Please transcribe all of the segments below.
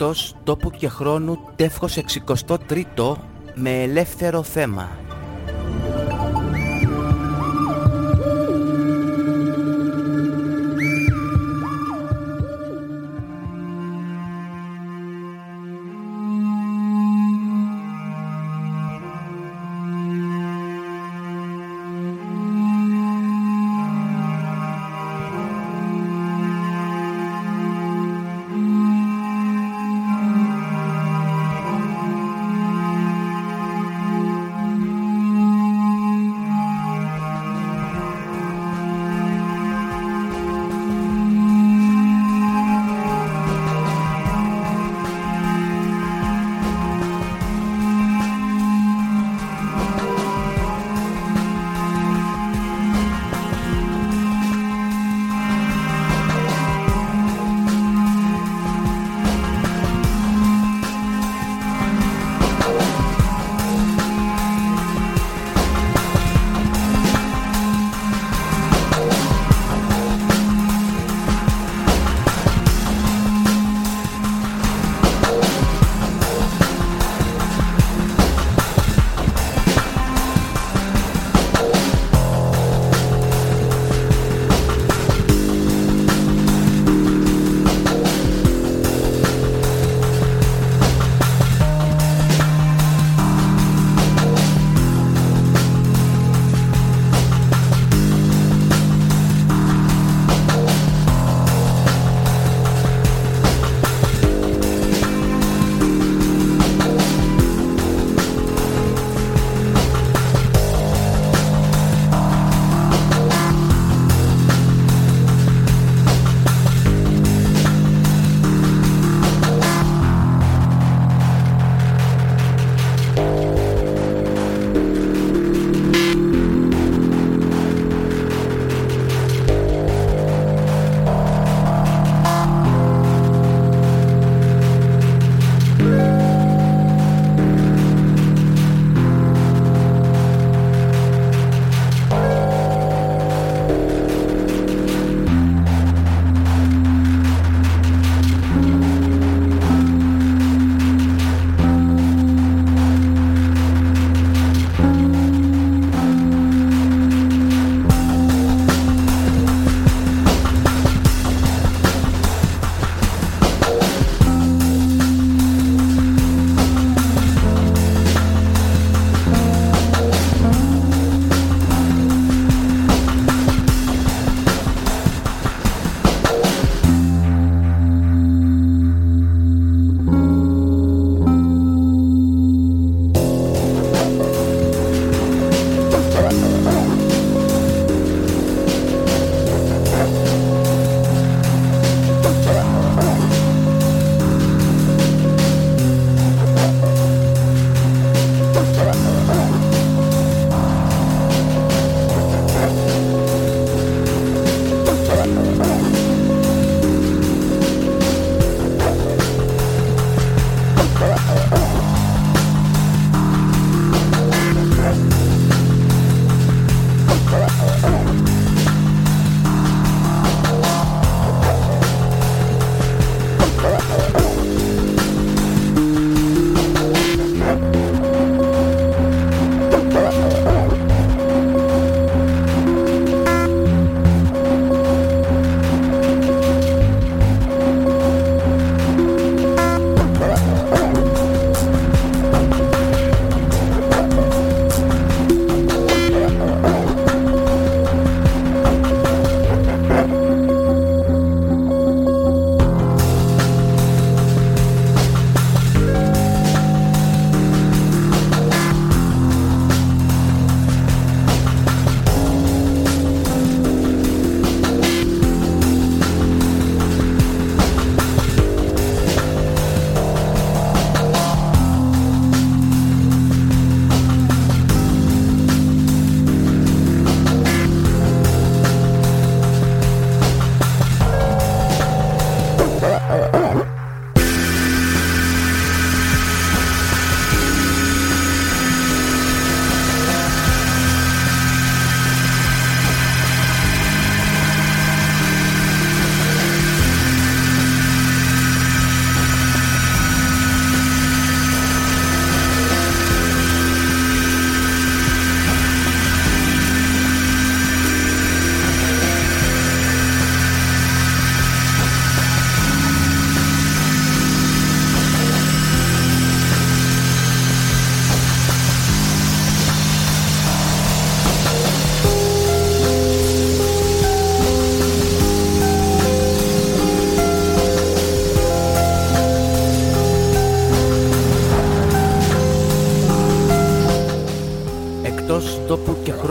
εκτός τόπου και χρόνου τεύχος 63 με ελεύθερο θέμα.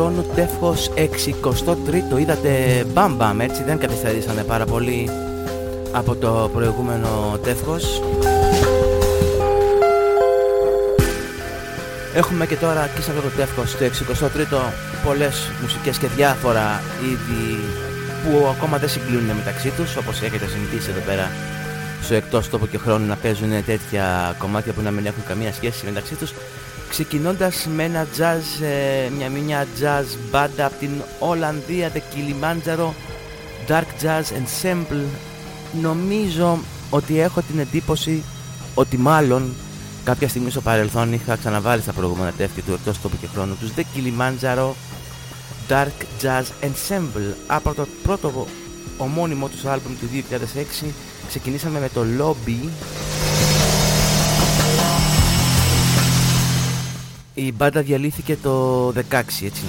Χρόνου τεύχος 63ο είδατε μπαμ μπαμ έτσι δεν καθυστερήσανε πάρα πολύ από το προηγούμενο τεύχος Έχουμε και τώρα και σε αυτό το τεύχος το 63ο πολλές μουσικές και διάφορα είδη που ακόμα δεν συγκλίνουν μεταξύ τους όπως έχετε συνηθίσει εδώ πέρα στο εκτός τόπο και χρόνου να παίζουν τέτοια κομμάτια που να μην έχουν καμία σχέση μεταξύ τους ξεκινώντας με ένα jazz, ε, μια μια jazz μπάντα από την Ολλανδία, The Kilimanjaro Dark Jazz Ensemble νομίζω ότι έχω την εντύπωση ότι μάλλον κάποια στιγμή στο παρελθόν είχα ξαναβάλει στα προηγούμενα τεύχη του εκτός τόπου και χρόνου τους The Kilimanjaro Dark Jazz Ensemble. Από το πρώτο ομώνυμο τους άλμπουμ του 2006 ξεκινήσαμε με το Lobby η μπάντα διαλύθηκε το 16 έτσι.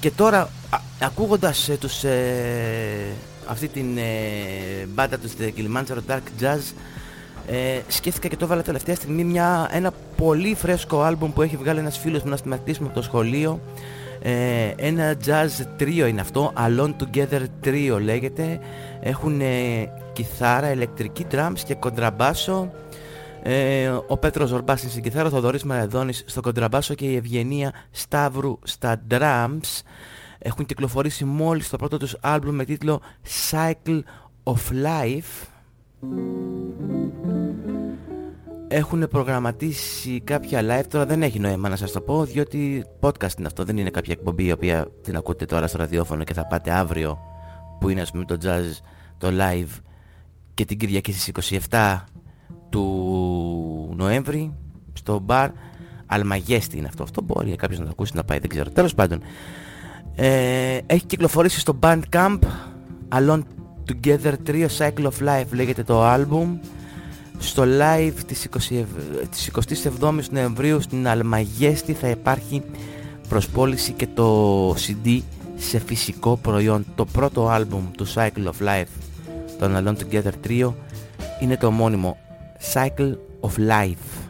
Και τώρα α, ακούγοντας ε, τους, ε, αυτή την ε, μπάντα τους The Kilimanjaro Dark Jazz ε, σκέφτηκα και το έβαλα τελευταία στιγμή μια, ένα πολύ φρέσκο άλμπουμ που έχει βγάλει ένας φίλος μου, ένας θυματής μου από το σχολείο. Ε, ένα jazz τρίο είναι αυτό Alone Together Trio λέγεται. Έχουν ε, κιθάρα, ηλεκτρική drums και κοντραμπάσο ε, ο Πέτρος Ζορμπάς στην κιθάρα, ο Θοδωρής Μαραδόνης στο κοντραμπάσο και η Ευγενία Σταύρου στα drums έχουν κυκλοφορήσει μόλις το πρώτο τους άλμπουμ με τίτλο Cycle of Life. Έχουν προγραμματίσει κάποια live, τώρα δεν έχει νόημα να σας το πω, διότι podcast είναι αυτό, δεν είναι κάποια εκπομπή η οποία την ακούτε τώρα στο ραδιόφωνο και θα πάτε αύριο που είναι ας πούμε το jazz, το live και την Κυριακή στις 27 του Νοέμβρη στο μπαρ. Αλμαγέστη είναι αυτό, αυτό μπορεί κάποιος να το ακούσει να πάει, δεν ξέρω, τέλος πάντων. Ε, έχει κυκλοφορήσει στο Bandcamp Alone Together Trio Cycle of Life λέγεται το album στο live της, 27ης Νοεμβρίου στην Αλμαγέστη θα υπάρχει προσπόληση και το CD σε φυσικό προϊόν. Το πρώτο άλμπουμ του Cycle of Life των Alone Together Trio είναι το μόνιμο Cycle of Life.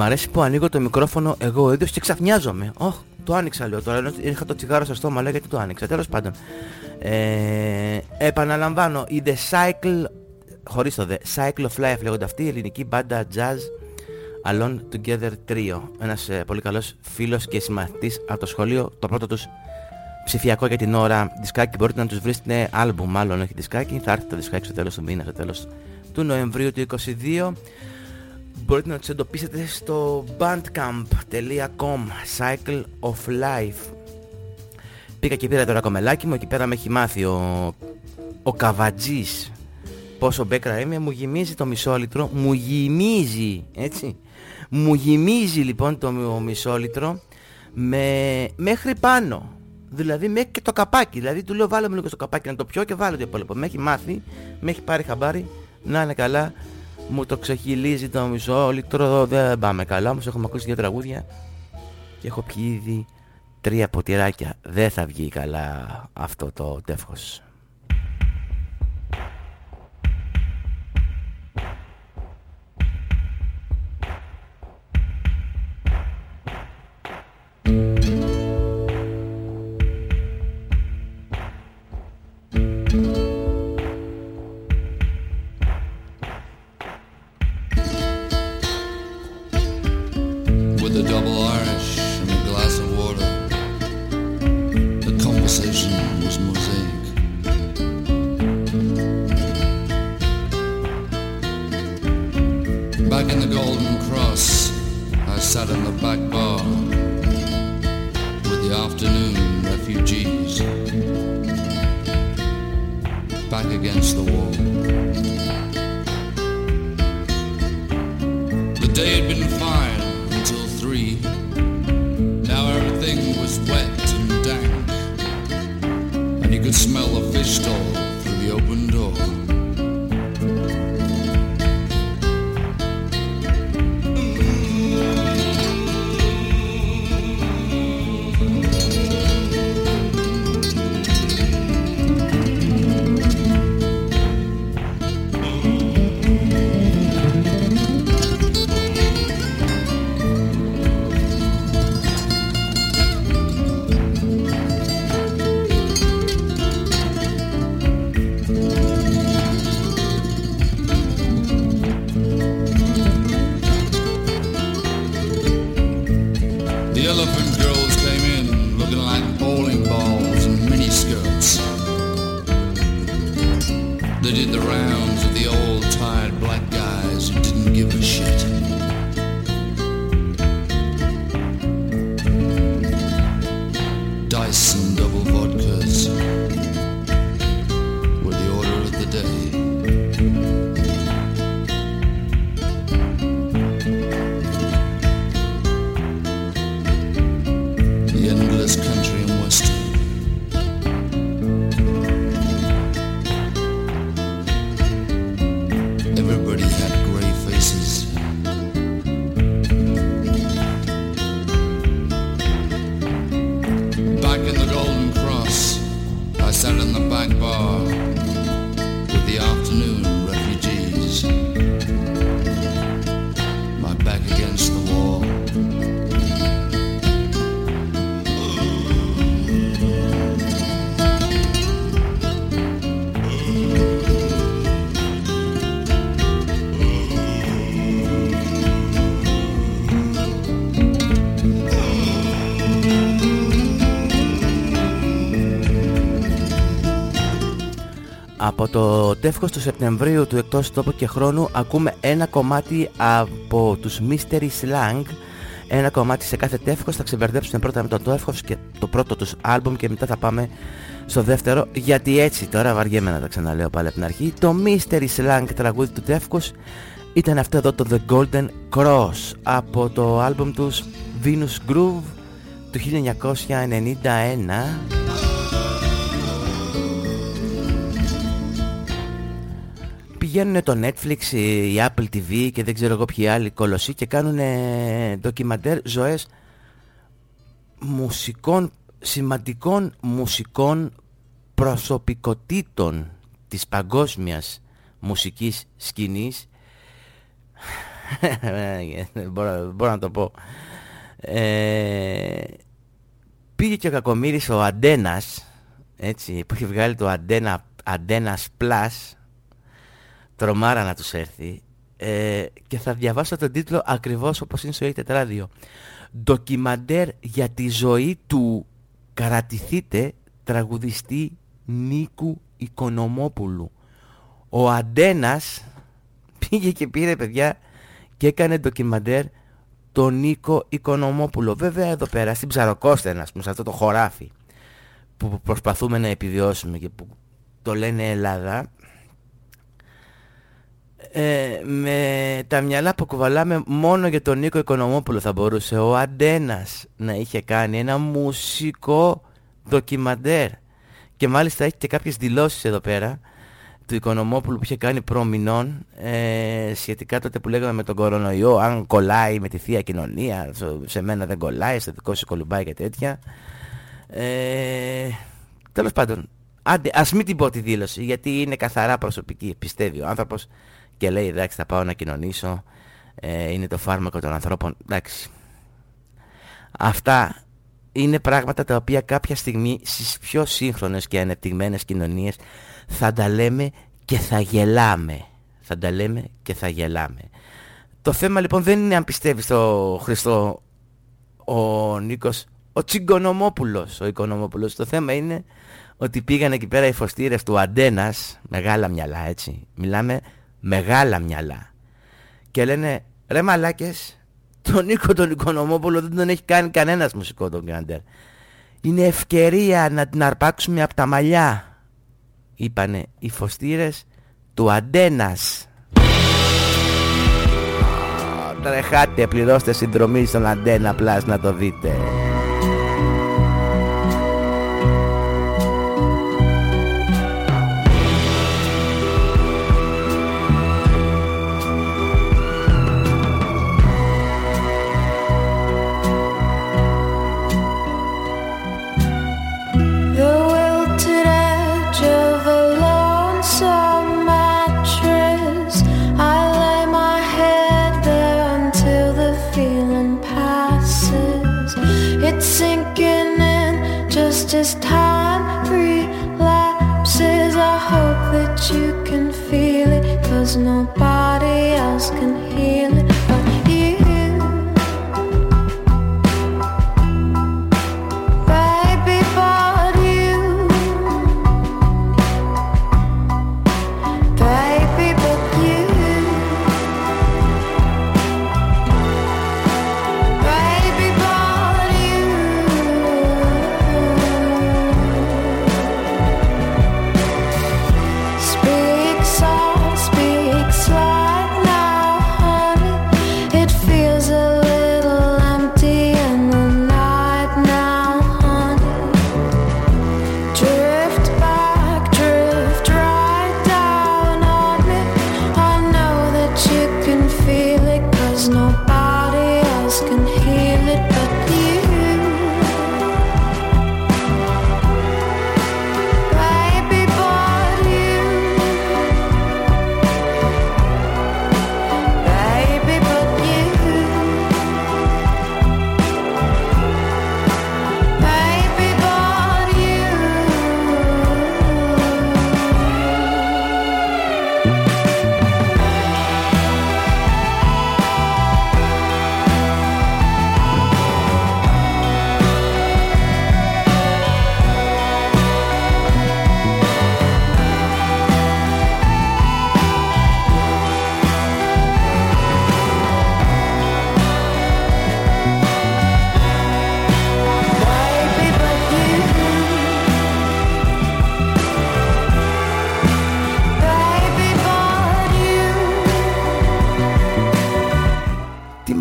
Μ' αρέσει που ανοίγω το μικρόφωνο εγώ ο ίδιος και ξαφνιάζομαι. Όχ, το άνοιξα λέω τώρα. Είχα το τσιγάρο στο στόμα, λέω γιατί το άνοιξα. Τέλος πάντων. Ε, επαναλαμβάνω, η The Cycle, χωρίς το The Cycle of Life λέγονται αυτή, η ελληνική μπάντα jazz Alone Together Trio. Ένας ε, πολύ καλός φίλος και συμμαθητής από το σχολείο, το πρώτο τους ψηφιακό για την ώρα δισκάκι μπορείτε να τους βρείτε άλμπουμ μάλλον όχι δισκάκι θα έρθει το δισκάκι στο τέλος του μήνα στο τέλος του Νοεμβρίου του 2022 μπορείτε να τους εντοπίσετε στο bandcamp.com Cycle of Life Πήγα και πήρα τώρα κομμελάκι μου, εκεί πέρα με έχει μάθει ο, ο Καβατζής πόσο μπέκρα είμαι, μου γεμίζει το μισόλιτρο, μου γεμίζει, έτσι. Μου γεμίζει λοιπόν το μισόλιτρο με, μέχρι πάνω. Δηλαδή μέχρι και το καπάκι. Δηλαδή του λέω βάλε μου λίγο στο καπάκι να το πιω και βάλε το υπόλοιπο. Με έχει μάθει, με έχει πάρει χαμπάρι, να είναι καλά μου το ξεχυλίζει το μισό λίτρο, δεν πάμε καλά, όμως έχουμε ακούσει δύο τραγούδια και έχω πιει ήδη τρία ποτηράκια. Δεν θα βγει καλά αυτό το τεύχος. Το τεύχος του Σεπτεμβρίου του εκτός τόπου και χρόνου ακούμε ένα κομμάτι από τους Mystery Slang. Ένα κομμάτι σε κάθε τεύχος. Θα ξεμπερδέψουμε πρώτα με το τεύχος και το πρώτο τους άλμπουμ και μετά θα πάμε στο δεύτερο. Γιατί έτσι τώρα βαριέμαι να τα ξαναλέω πάλι από την αρχή. Το Mystery Slang τραγούδι του Τεύκος ήταν αυτό εδώ το The Golden Cross από το άλμπουμ τους Venus Groove του 1991 πηγαίνουν το Netflix, η Apple TV και δεν ξέρω εγώ ποιοι άλλοι κολοσσοί και κάνουν ντοκιμαντέρ ζωές μουσικών, σημαντικών μουσικών προσωπικότητων της παγκόσμιας μουσικής σκηνής. Μπορώ, μπορώ να το πω. Ε, πήγε και ο Κακομύρης ο Αντένας έτσι, που έχει βγάλει το Αντένα, Αντένας Plus τρομάρα να τους έρθει ε, και θα διαβάσω τον τίτλο ακριβώς όπως είναι στο e τετράδιο ντοκιμαντέρ για τη ζωή του καρατηθείτε τραγουδιστή Νίκου Οικονομόπουλου. Ο Αντένας πήγε και πήρε παιδιά και έκανε ντοκιμαντέρ τον Νίκο Οικονομόπουλο. Βέβαια εδώ πέρα στην Ψαροκόστενα σε αυτό το χωράφι που προσπαθούμε να επιβιώσουμε και που το λένε Ελλάδα ε, με τα μυαλά που κουβαλάμε μόνο για τον Νίκο Οικονομόπουλο θα μπορούσε ο Αντένας να είχε κάνει ένα μουσικό ντοκιμαντέρ. Και μάλιστα έχει και κάποιες δηλώσεις εδώ πέρα του Οικονομόπουλου που είχε κάνει προμηνών ε, σχετικά τότε που λέγαμε με τον κορονοϊό αν κολλάει με τη θεία κοινωνία σε μένα δεν κολλάει, στο δικό σου κολουμπάει και τέτοια. Ε, τέλος πάντων άντε, ας μην την πω τη δήλωση γιατί είναι καθαρά προσωπική πιστεύει ο άνθρωπος και λέει εντάξει θα πάω να κοινωνήσω. Ε, είναι το φάρμακο των ανθρώπων. Εντάξει. Αυτά είναι πράγματα τα οποία κάποια στιγμή στις πιο σύγχρονες και ανεπτυγμένες κοινωνίες θα τα λέμε και θα γελάμε. Θα τα λέμε και θα γελάμε. Το θέμα λοιπόν δεν είναι αν πιστεύει στο Χριστό ο Νίκος ο Τσιγκονομόπουλος ο Οικονομόπουλος. Το θέμα είναι ότι πήγαν εκεί πέρα οι φωστήρες του Αντένας μεγάλα μυαλά έτσι. Μιλάμε μεγάλα μυαλά. Και λένε ρε μαλάκες τον Νίκο τον Οικονομόπουλο δεν τον έχει κάνει κανένας μουσικό τον Γκάντερ είναι ευκαιρία να την αρπάξουμε από τα μαλλιά είπανε οι φωστήρες του Αντένας. Τρεχάτε πληρώστε συνδρομή στον Αντένα Plus να το δείτε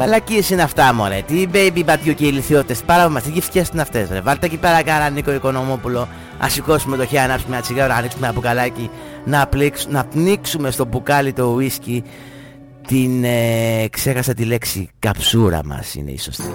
μαλακίες είναι αυτά μωρέ. Τι baby μπατιού και ηλικιώτες. Πάρα μας, τι γυφτιές είναι αυτές ρε. Βάλτε εκεί πέρα κάνα Νίκο Οικονομόπουλο. Ας σηκώσουμε το χέρι, να ανάψουμε ένα τσιγάρο, να ανοίξουμε ένα μπουκαλάκι. Να, πλήξ, να πνίξουμε στο μπουκάλι το ουίσκι. Την ε, ξέχασα τη λέξη καψούρα μας είναι η σωστή.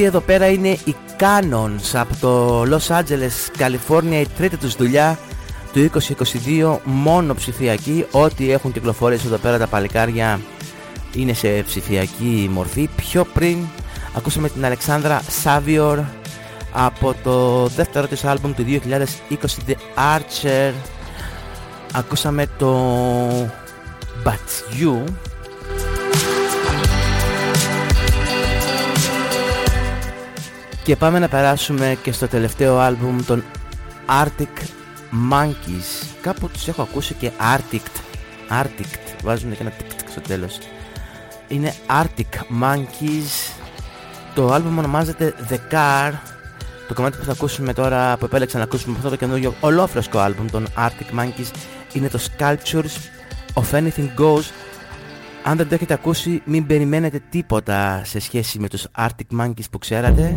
Αυτή εδώ πέρα είναι η Canons από το Los Angeles, California, η τρίτη τους δουλειά του 2022, μόνο ψηφιακή. Ό,τι έχουν κυκλοφορήσει εδώ πέρα τα παλικάρια είναι σε ψηφιακή μορφή. Πιο πριν ακούσαμε την Αλεξάνδρα Σάβιορ από το δεύτερο της άλμπουμ του 2020 The Archer ακούσαμε το But You Και πάμε να περάσουμε και στο τελευταίο άλμπουμ των Arctic Monkeys. Κάπου τους έχω ακούσει και Arctic. Arctic. Βάζουν και ένα τικ στο τέλος. Είναι Arctic Monkeys. Το άλμπουμ ονομάζεται The Car. Το κομμάτι που θα ακούσουμε τώρα, που επέλεξα να ακούσουμε αυτό το καινούργιο ολόφρεσκο άλμπουμ των Arctic Monkeys είναι το Sculptures of Anything Goes αν δεν το έχετε ακούσει, μην περιμένετε τίποτα σε σχέση με τους Arctic Monkeys που ξέρατε.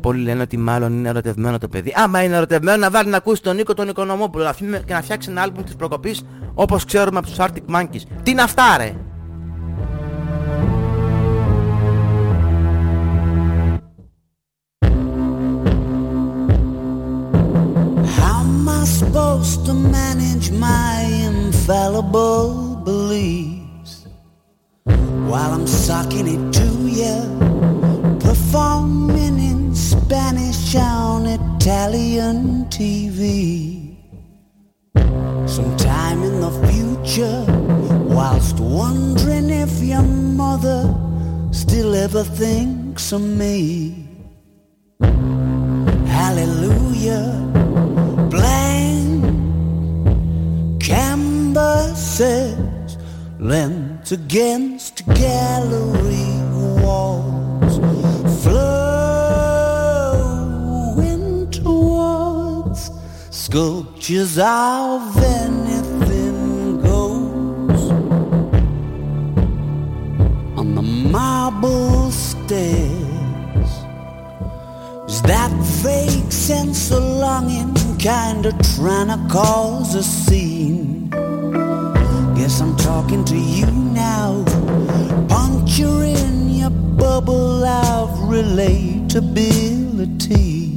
Πολλοί λένε ότι μάλλον είναι ερωτευμένο το παιδί. Άμα είναι ερωτευμένο να βάλει να ακούσει τον Νίκο τον Οικονομόπουλο και να φτιάξει ένα άλμπουμ της προκοπής όπως ξέρουμε από τους Arctic Monkeys. Τι είναι αυτά ρε! How am I supposed to manage my infallible believes while I'm sucking it to you, performing in Spanish on Italian TV. Sometime in the future, whilst wondering if your mother still ever thinks of me. Hallelujah, blank canvases lent against gallery walls, flowing towards sculptures of anything goes on the marble stairs. Is that fake sense of longing kinda trying to cause a scene? Guess I'm talking to you now, puncturing your bubble of relatability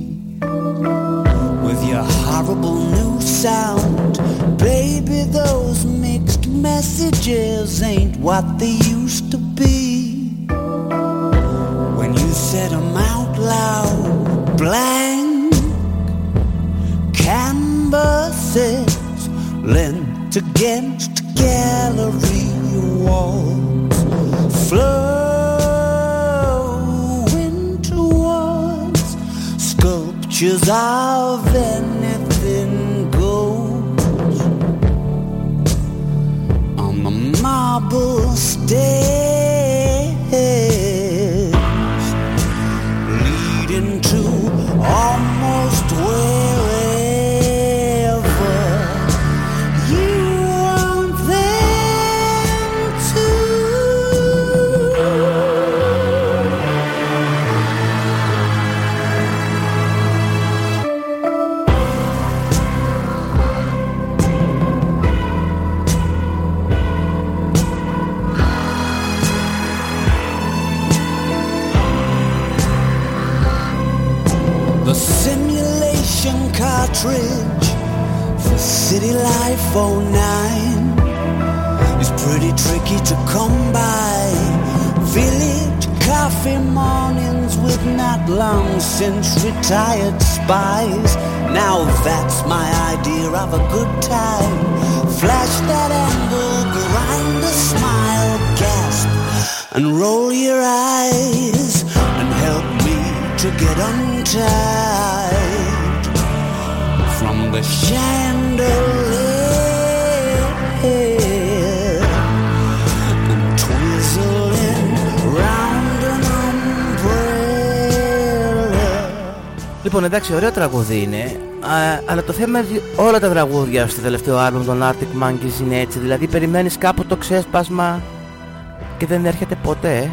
with your horrible new sound. Baby, those mixed messages ain't what they used to be. When you said them out loud, blank canvases lent against gallery walls, flowing towards sculptures of anything goes on the marble stairs for City Life 09 is pretty tricky to come by. Village coffee mornings with not long since retired spies. Now that's my idea of a good time. Flash that angle, grind a smile, gasp, and roll your eyes and help me to get untied the chandelier and twizzling round an umbrella. Λοιπόν, εντάξει, ωραίο τραγούδι είναι. Α, αλλά το θέμα είναι ότι όλα τα τραγούδια στο τελευταίο άλμπουμ των Arctic Monkeys είναι έτσι. Δηλαδή, περιμένεις κάπου το ξέσπασμα και δεν έρχεται ποτέ.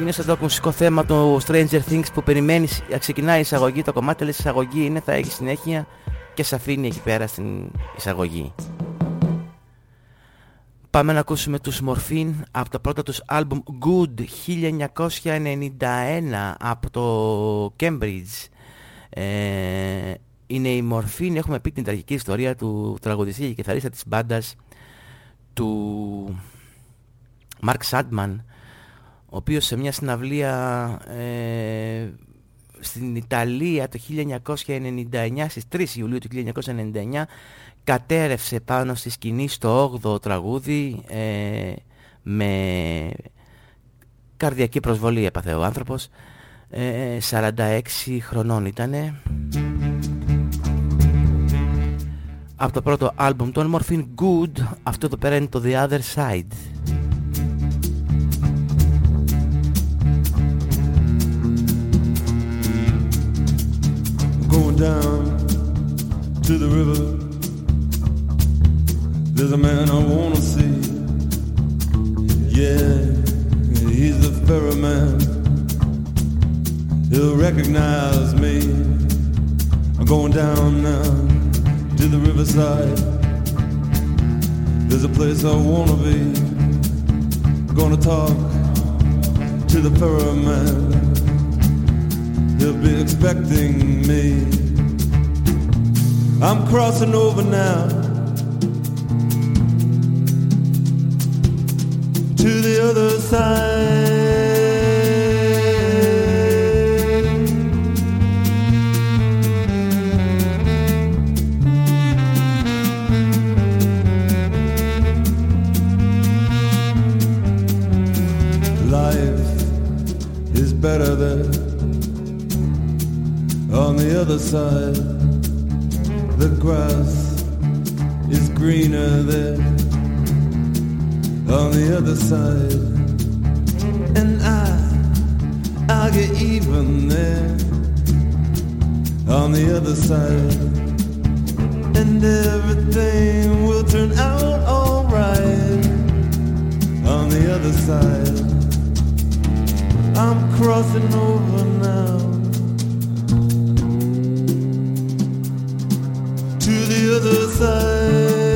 Είναι σαν το μουσικό θέμα του Stranger Things που περιμένεις, ξεκινάει η εισαγωγή, το κομμάτι λες εισαγωγή είναι, θα έχει συνέχεια και σε αφήνει εκεί πέρα στην εισαγωγή. Πάμε να ακούσουμε τους Morphine από το πρώτο τους άλμπουμ Good 1991 από το Cambridge. Ε, είναι η Morphine, έχουμε πει την τραγική ιστορία του τραγουδιστή και κιθαρίστα της μπάντας του Mark Sandman ο οποίος σε μια συναυλία ε, στην Ιταλία το 1999, στις 3 Ιουλίου του 1999 κατέρευσε πάνω στη σκηνή στο 8ο τραγούδι ε, με καρδιακή προσβολή έπαθε ο άνθρωπος. Ε, 46 χρονών ήτανε. Από το πρώτο άλμπουμ των Morphine Good αυτό εδώ πέρα είναι το The Other Side down to the river. There's a man I wanna see. Yeah, he's a ferryman. He'll recognize me. I'm going down now to the riverside. There's a place I wanna be. I'm gonna talk to the ferryman. He'll be expecting me. I'm crossing over now to the other side. Life is better there on the other side. The grass is greener there on the other side. And I, I'll get even there on the other side. And everything will turn out alright on the other side. I'm crossing over say.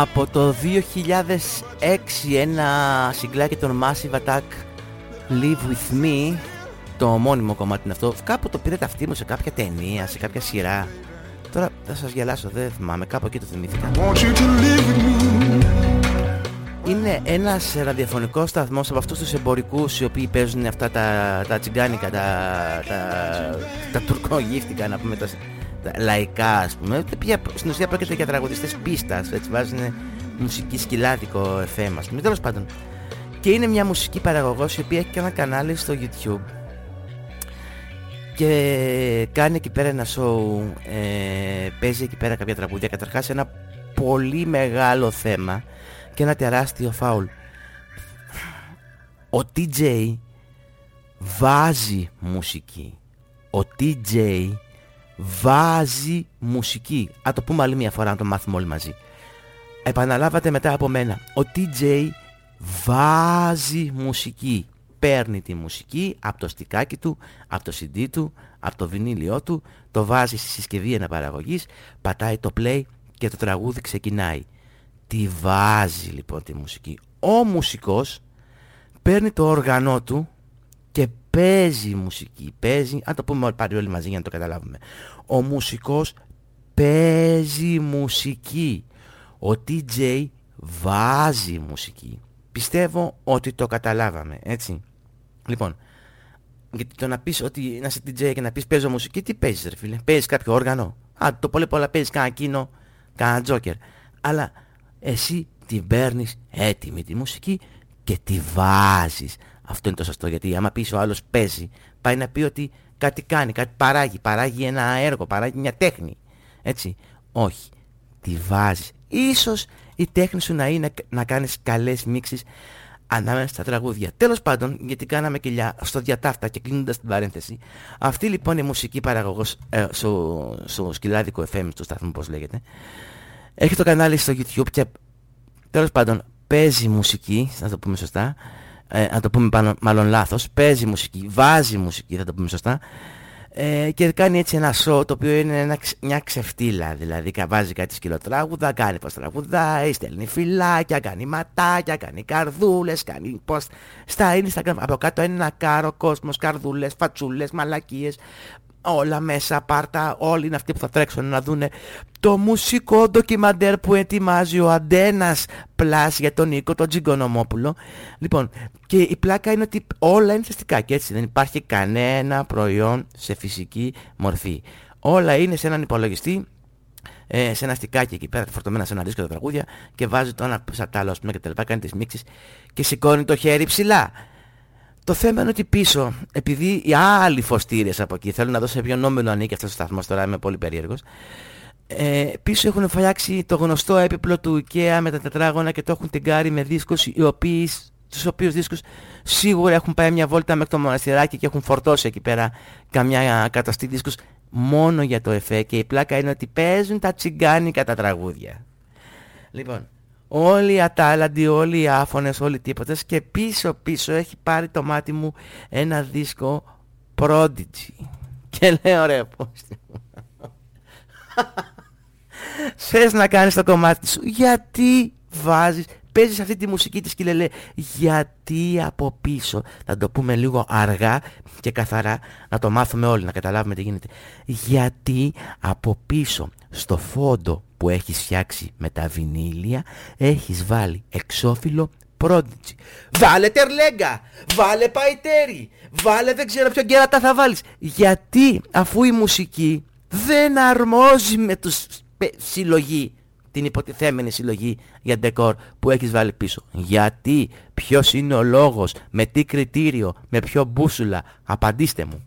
Από το 2006 ένα συγκλάκι των Massive Attack Live With Me το μόνιμο κομμάτι είναι αυτό. Κάπου το πήρε ταυτί μου σε κάποια ταινία, σε κάποια σειρά. Τώρα θα σας γελάσω, δεν θυμάμαι, κάπου εκεί το θυμήθηκα. Want you to live with me. Είναι ένας ραδιοφωνικός σταθμός από αυτούς τους εμπορικούς οι οποίοι παίζουν αυτά τα, τα τσιγκάνικα, τα, τα, τα τουρκογύφτικα να πούμε, τα, τα λαϊκά ας πούμε. Τα οποία στην ουσία πρόκειται για τραγουδιστές πίστας, έτσι βάζουν μουσική σκυλάδικο FM ας πούμε. Τέλος πάντων. Και είναι μια μουσική παραγωγός η οποία έχει και ένα κανάλι στο YouTube και κάνει εκεί πέρα ένα show, ε, παίζει εκεί πέρα κάποια τραγούδια. Καταρχάς ένα πολύ μεγάλο θέμα και ένα τεράστιο φάουλ. Ο TJ βάζει μουσική. Ο TJ βάζει μουσική. Α το πούμε άλλη μια φορά να το μάθουμε όλοι μαζί. Επαναλάβατε μετά από μένα. Ο TJ βάζει μουσική. Παίρνει τη μουσική από το στικάκι του, από το CD του, από το βινίλιό του, το βάζει στη συσκευή αναπαραγωγής, πατάει το play και το τραγούδι ξεκινάει. Τη βάζει λοιπόν τη μουσική. Ο μουσικός παίρνει το όργανό του και παίζει μουσική. Παίζει, αν το πούμε πάλι όλοι μαζί για να το καταλάβουμε. Ο μουσικός παίζει μουσική. Ο DJ βάζει μουσική. Πιστεύω ότι το καταλάβαμε, έτσι. Λοιπόν, γιατί το να πεις ότι να είσαι DJ και να πεις παίζω μουσική, τι παίζεις ρε φίλε; Παίζεις κάποιο όργανο; Α, το πολύ πολλά παίζεις κανένα κίνο, κανένα τζόκερ. Αλλά εσύ την παίρνεις έτοιμη τη μουσική και τη βάζεις. Αυτό είναι το σωστό γιατί άμα πεις ο άλλος παίζει, πάει να πει ότι κάτι κάνει, κάτι παράγει, παράγει ένα έργο, παράγει μια τέχνη. Έτσι. Όχι. Τη βάζεις. Ίσως η τέχνη σου να είναι να κάνεις καλές μίξεις ανάμεσα στα τραγούδια. Τέλος πάντων, γιατί κάναμε κοιλιά στο διατάφτα και κλείνοντας την παρένθεση, αυτή λοιπόν η μουσική παραγωγός ε, στο, στο σκυλάδικο FM του σταθμού, πώς λέγεται, έχει το κανάλι στο YouTube και τέλος πάντων παίζει μουσική, να το πούμε σωστά, ε, να το πούμε πάνω, μάλλον λάθος, παίζει μουσική, βάζει μουσική, θα το πούμε σωστά, ε, και κάνει έτσι ένα show το οποίο είναι ένα, ξ- μια ξεφτύλα δηλαδή κα- βάζει κάτι σκυλοτράγουδα, κάνει πως τραγουδάει, στέλνει φυλάκια, κάνει ματάκια, κάνει καρδούλες, κάνει πως στα Instagram. Από κάτω είναι ένα κάρο κόσμος, καρδούλες, φατσούλες, μαλακίες όλα μέσα πάρτα, όλοι είναι αυτοί που θα τρέξουν να δούνε το μουσικό ντοκιμαντέρ που ετοιμάζει ο Αντένας Πλάς για τον Νίκο, τον Τζιγκονομόπουλο. Λοιπόν, και η πλάκα είναι ότι όλα είναι θεστικά και έτσι δεν υπάρχει κανένα προϊόν σε φυσική μορφή. Όλα είναι σε έναν υπολογιστή ε, σε ένα στικάκι εκεί πέρα φορτωμένα σε ένα δίσκο τα τραγούδια και βάζει το ένα σαν το άλλο ας πούμε και τα λοιπά, κάνει τις μίξεις και σηκώνει το χέρι ψηλά. Το θέμα είναι ότι πίσω, επειδή οι άλλοι φωστήρες από εκεί θέλουν να δω σε ποιον νόμιλο ανήκει αυτός ο σταθμός, τώρα είμαι πολύ περίεργος, ε, πίσω έχουν φτιάξει το γνωστό έπιπλο του IKEA με τα τετράγωνα και το έχουν τεγκάρει με δίσκους οι οποίοι, τους οποίους δίσκους σίγουρα έχουν πάει μια βόλτα μέχρι το μοναστηράκι και έχουν φορτώσει εκεί πέρα καμιά καταστή δίσκους μόνο για το εφέ και η πλάκα είναι ότι παίζουν τα τσιγκάνικα τα τραγούδια. Λοιπόν, όλοι οι ατάλλαντοι, όλοι οι άφωνες, όλοι τίποτες και πίσω πίσω έχει πάρει το μάτι μου ένα δίσκο Prodigy. Και λέω ρε πώς Θες να κάνεις το κομμάτι σου; Γιατί βάζεις παίζεις αυτή τη μουσική της και λέει γιατί από πίσω, θα το πούμε λίγο αργά και καθαρά, να το μάθουμε όλοι, να καταλάβουμε τι γίνεται. Γιατί από πίσω στο φόντο που έχεις φτιάξει με τα βινίλια έχεις βάλει εξώφυλλο Prodigy. Βάλε τερλέγκα, βάλε παϊτέρι, βάλε δεν ξέρω ποιο κέρατα θα βάλεις. Γιατί αφού η μουσική δεν αρμόζει με τους συλλογή, την υποτιθέμενη συλλογή για ντεκόρ που έχεις βάλει πίσω. Γιατί, ποιος είναι ο λόγος, με τι κριτήριο, με ποιο μπούσουλα, απαντήστε μου.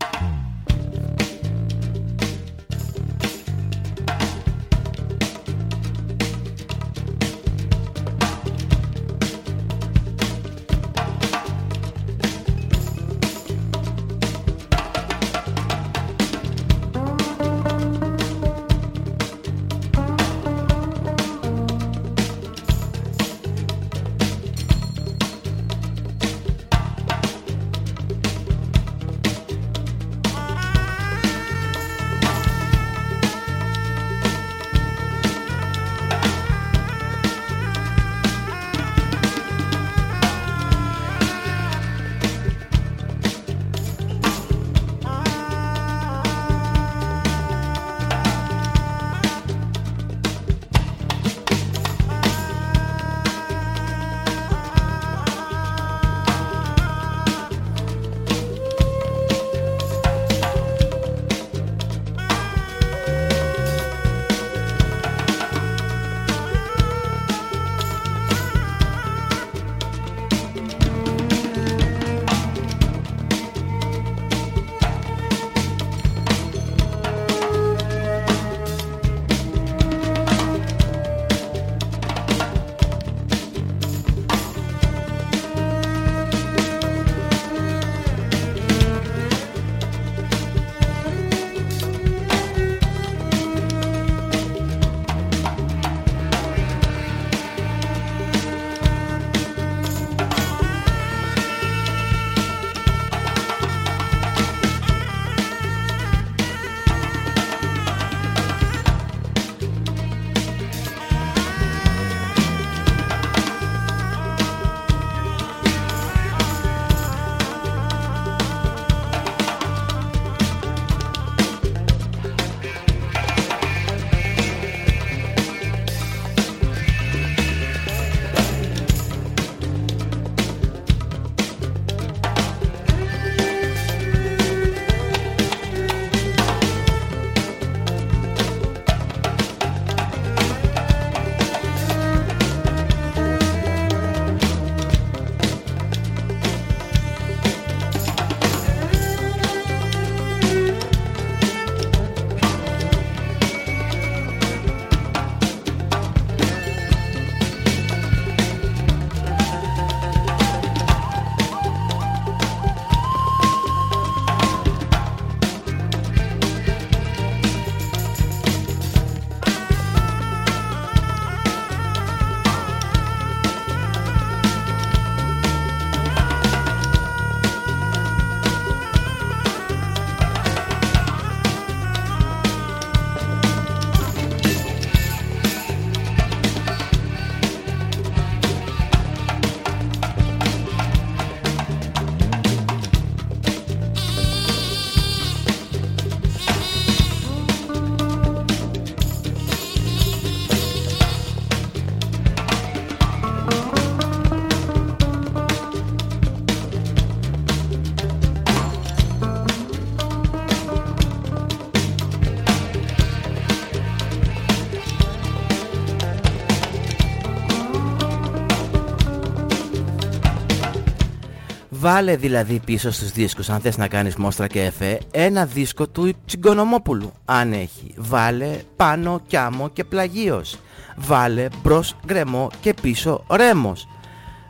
Βάλε δηλαδή πίσω στους δίσκους αν θες να κάνεις μόστρα και εφέ ένα δίσκο του Τσιγκονομόπουλου αν έχει. Βάλε πάνω κιάμο και πλαγίος. Βάλε μπρος γκρεμό και πίσω ρέμος.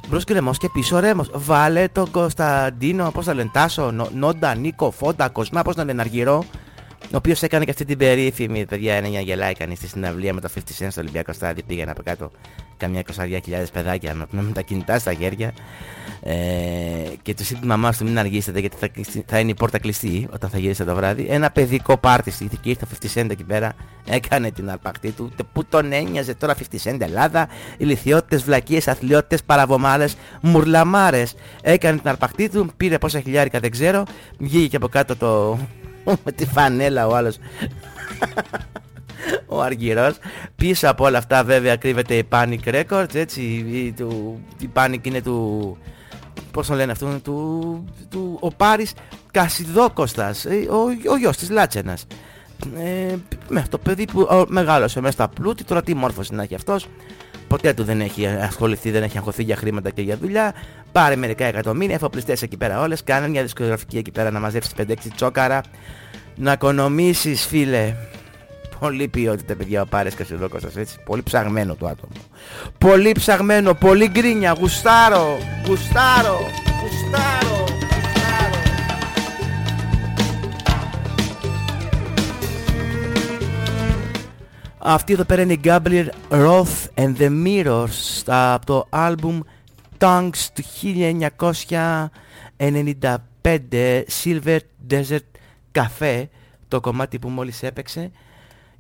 Μπρος γκρεμός και πίσω ρέμος. Βάλε τον Κωνσταντίνο, πώς θα λένε, Τάσο, Νόντα, Νίκο, Φόντα, Κοσμά, πώς θα λένε, Αργυρό. Ο οποίος έκανε και αυτή την περίφημη, παιδιά, είναι μια γελάει κανείς στη συναυλία με το 50 Cent στο Ολυμπιακό Στάδιο, πήγαινε από κάτω καμιά 20.000 παιδάκια με, με τα κινητά στα χέρια ε, και του είπε η μαμά του μην αργήσετε γιατί θα, θα, είναι η πόρτα κλειστή όταν θα γυρίσετε το βράδυ. Ένα παιδικό πάρτι στήθηκε και ήρθε ο 50 Cent εκεί πέρα, έκανε την αρπακτή του, που τον ένοιαζε τώρα 50 Cent Ελλάδα, ηλικιότητες, βλακίες, αθλειότητες, παραβομάλες, μουρλαμάρες. Έκανε την αρπακτή του, πήρε πόσα χιλιάρικα δεν ξέρω, βγήκε και από κάτω το... με τη φανέλα ο άλλος ο Αργυρός. Πίσω από όλα αυτά βέβαια κρύβεται η Panic Records, έτσι, η, του, η Panic είναι του, πώς τον λένε αυτόν, του, του, ο Πάρης Κασιδόκοστας, ε, ο, ο γιος της Λάτσενας. Ε, με αυτό το παιδί που ο, μεγάλωσε μέσα στα πλούτη, τώρα τι μόρφωση να έχει αυτός, ποτέ του δεν έχει ασχοληθεί, δεν έχει αγχωθεί για χρήματα και για δουλειά. Πάρε μερικά εκατομμύρια, εφοπλιστές εκεί πέρα όλες, κάνε μια δισκογραφική εκεί πέρα να μαζέψεις 5-6 τσόκαρα, να οικονομήσεις φίλε. Πολύ ποιότητα παιδιά ο Πάρες Κασιδόκοστας έτσι. Πολύ ψαγμένο το άτομο. Πολύ ψαγμένο, πολύ γκρίνια. Γουστάρω, γουστάρω, γουστάρω Αυτή εδώ πέρα είναι η Gabriel Roth and the Mirrors από το άλμπουμ Tongues του 1995 Silver Desert Cafe το κομμάτι που μόλις έπαιξε.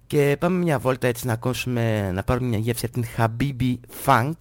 Και πάμε μια βόλτα έτσι να ακούσουμε, να πάρουμε μια γεύση από την Habibi Funk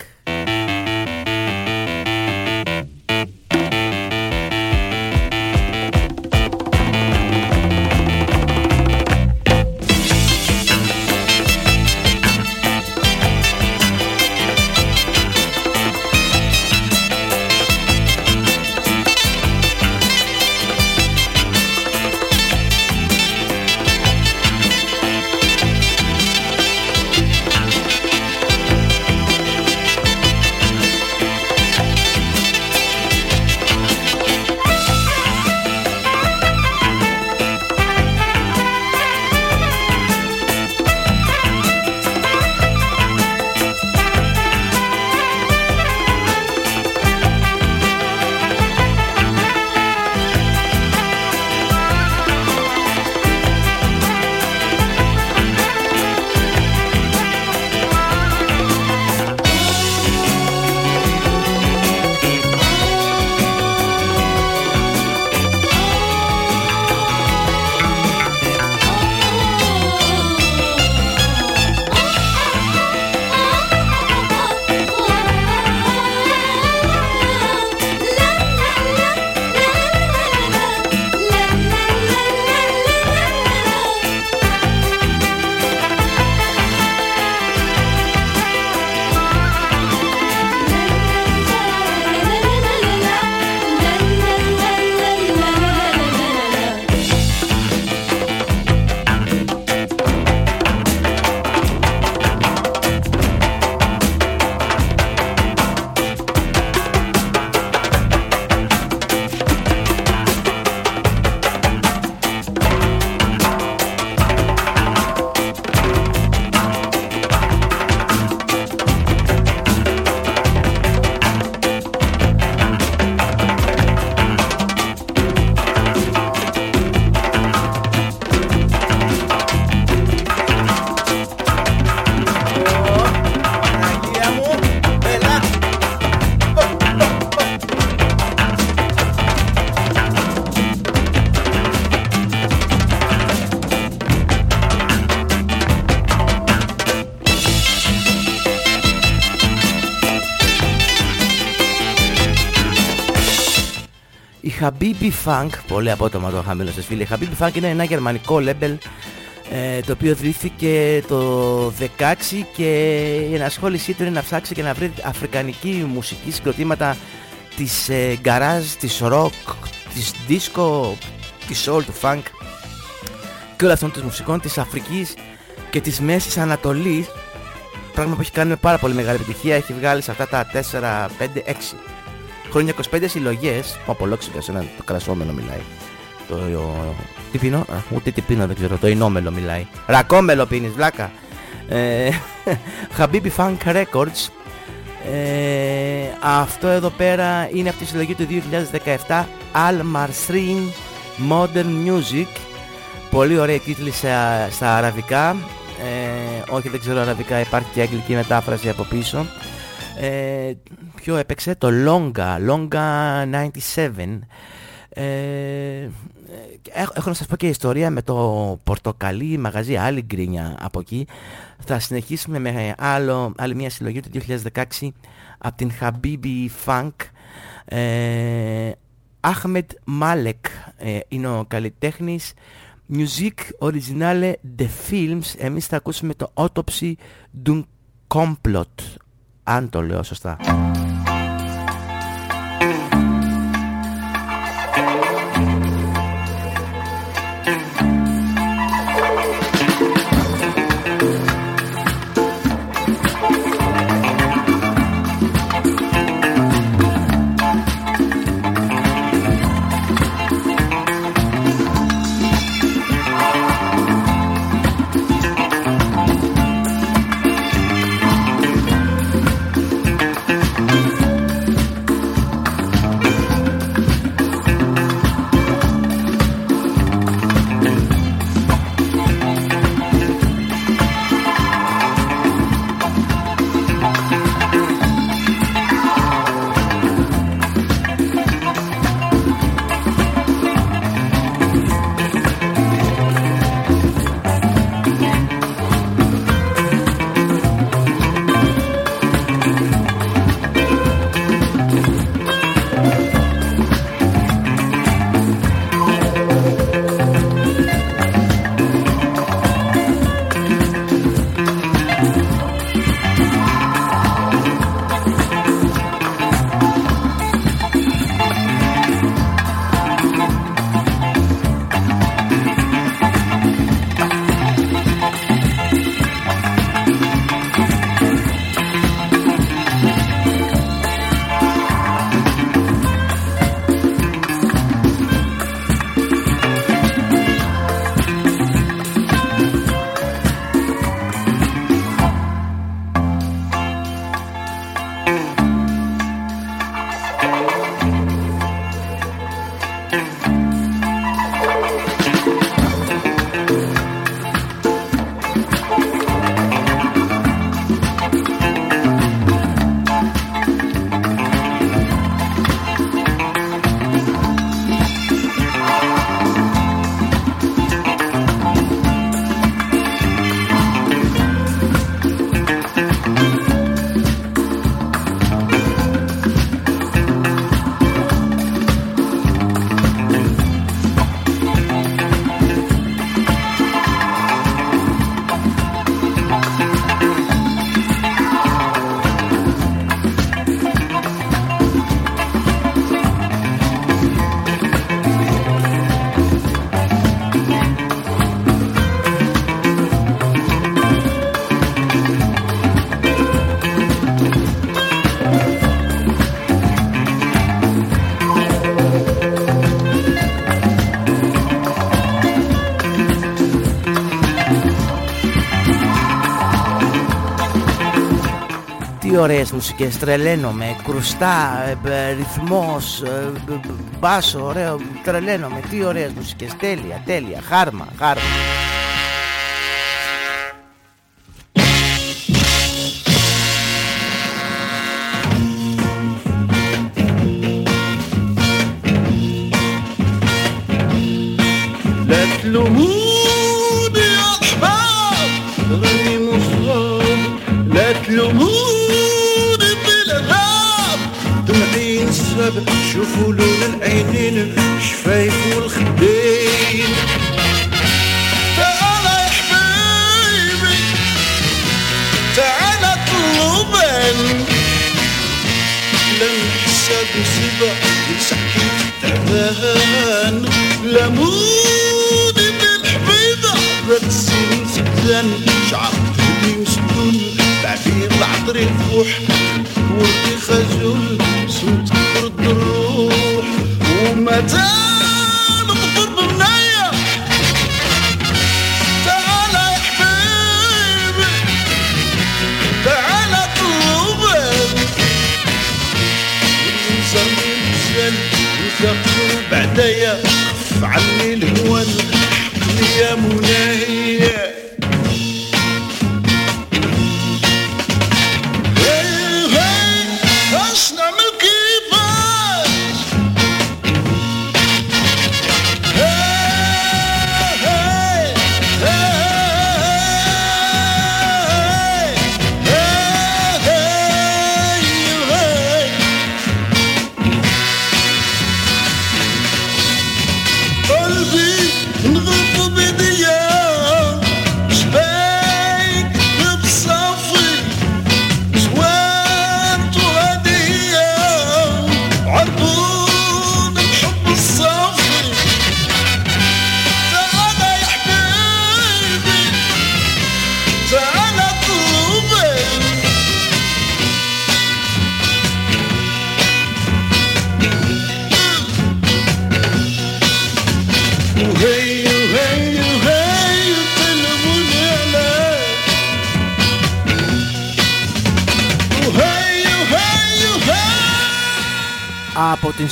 Habibi Funk, πολύ απότομα το χαμηλό σας φίλοι. Habibi Funk είναι ένα γερμανικό label ε, το οποίο δρύθηκε το 16 και η ενασχόλησή του είναι να ψάξει και να βρει αφρικανική μουσική συγκροτήματα της ε, garage, της rock, της disco, της soul, του funk και όλων αυτών των μουσικών της Αφρικής και της Μέσης Ανατολής πράγμα που έχει κάνει με πάρα πολύ μεγάλη επιτυχία έχει βγάλει σε αυτά τα 4, 5, 6 Χρόνια 25 συλλογές, ο απολόξικας, ένα το κρασόμενο μιλάει. Το, ο, τι πίνω, α, ούτε τι πίνω δεν ξέρω, το ινόμελο μιλάει. Ρακόμελο πίνεις, βλάκα. Ε, Habibi Funk Records. Ε, αυτό εδώ πέρα είναι από τη συλλογή του 2017 Al Marsrin Modern Music Πολύ ωραία τίτλοι στα, στα αραβικά. Ε, όχι δεν ξέρω αραβικά, υπάρχει και αγγλική μετάφραση από πίσω. Ε, ποιο έπαιξε, το Longa, Longa 97. Ε, έχω, έχω να σας πω και ιστορία με το πορτοκαλί μαγαζί, άλλη γκρίνια από εκεί. Θα συνεχίσουμε με άλλο, άλλη μια συλλογή του 2016 από την Habibi Funk. Ε, Ahmed Malek ε, είναι ο καλλιτέχνης. Music Originale de Films. Εμείς θα ακούσουμε το Autopsy d'un Complot. Αν το λέω σωστά. Ωραίες μουσικές, τρελαίνομαι, κρουστά, ε, ε, ρυθμός, ε, μπάσο, ωραίο, τρελαίνομαι, τι ωραίες μουσικές, τέλεια, τέλεια, χάρμα, χάρμα.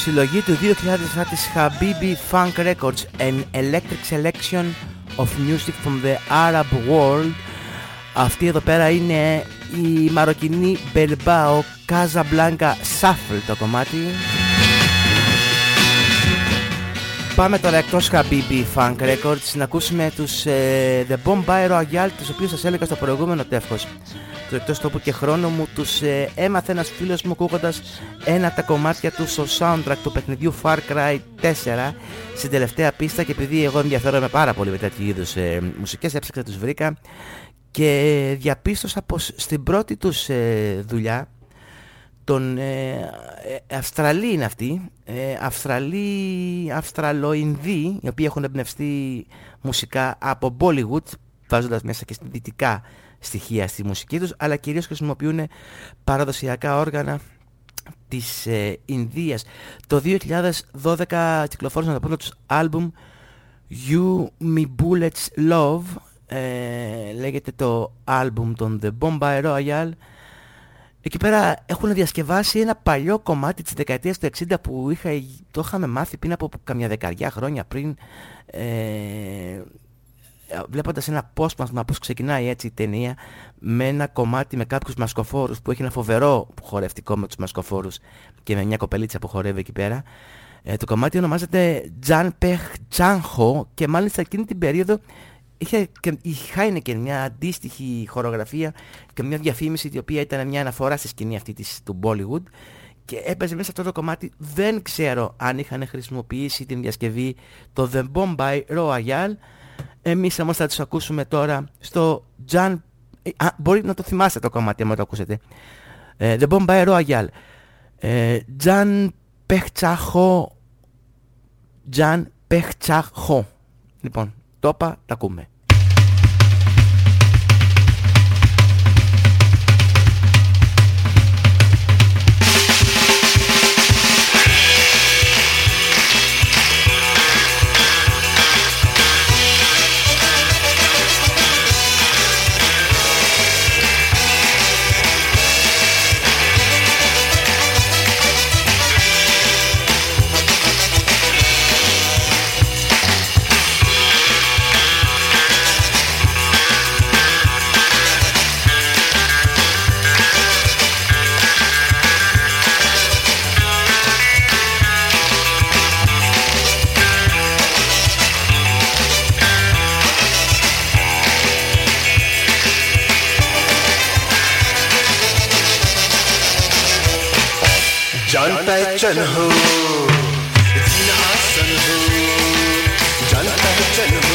Συλλογή του 2007 της Habibi Funk Records An Electric Selection of Music from the Arab World. Αυτή εδώ πέρα είναι η μαροκινή Bilbao Casablanca Shuffle το κομμάτι. Πάμε τώρα εκτός Habibi Funk Records να ακούσουμε τους ε, The Bombay Royale τους οποίους σας έλεγα στο προηγούμενο τεύχος του εκτός τόπου και χρόνο μου τους ε, έμαθε ένας φίλος μου ακούγοντας ένα από τα κομμάτια του στο soundtrack του παιχνιδιού Far Cry 4 στην τελευταία πίστα και επειδή εγώ ενδιαφέρομαι πάρα πολύ με τέτοιου είδους ε, μουσικές έψαξα τους βρήκα και διαπίστωσα πως στην πρώτη τους ε, δουλειά τον ε, ε, Αυστραλοί είναι αυτοί, ε, Αυστραλοί, Αυστραλοϊνδοί, οι οποίοι έχουν εμπνευστεί μουσικά από Bollywood, βάζοντας μέσα και δυτικά στοιχεία στη μουσική τους, αλλά κυρίως χρησιμοποιούν παραδοσιακά όργανα της ε, Ινδίας. Το 2012 κυκλοφόρησαν το πρώτο τους άλμπουμ You Me Bullets Love, ε, λέγεται το άλμπουμ των The Bombay Royal, Εκεί πέρα έχουν διασκευάσει ένα παλιό κομμάτι της δεκαετίας του 60 που είχα, το είχαμε μάθει πριν από καμιά δεκαριά χρόνια πριν ε, βλέποντας ένα απόσπασμα πώς ξεκινάει έτσι η ταινία με ένα κομμάτι με κάποιους μασκοφόρους που έχει ένα φοβερό χορευτικό με τους μασκοφόρους και με μια κοπελίτσα που χορεύει εκεί πέρα ε, το κομμάτι ονομάζεται Τζαν Πεχ Τσάνχο και μάλιστα εκείνη την περίοδο είχε και η Heineken μια αντίστοιχη χορογραφία και μια διαφήμιση η οποία ήταν μια αναφορά στη σκηνή αυτή της, του Bollywood και έπαιζε μέσα αυτό το κομμάτι. Δεν ξέρω αν είχαν χρησιμοποιήσει την διασκευή το The Bombay Royal εμείς όμως θα τους ακούσουμε τώρα στο John ε, Α, μπορεί να το θυμάστε το κομμάτι άμα το ακούσετε. Ε, The Bombay Royal. Ε, Jan Pechchacho Jan Pechchacho Λοιπόν, το είπα, τα ακούμε पहचान हो जीना आसन हो जान पहचान हो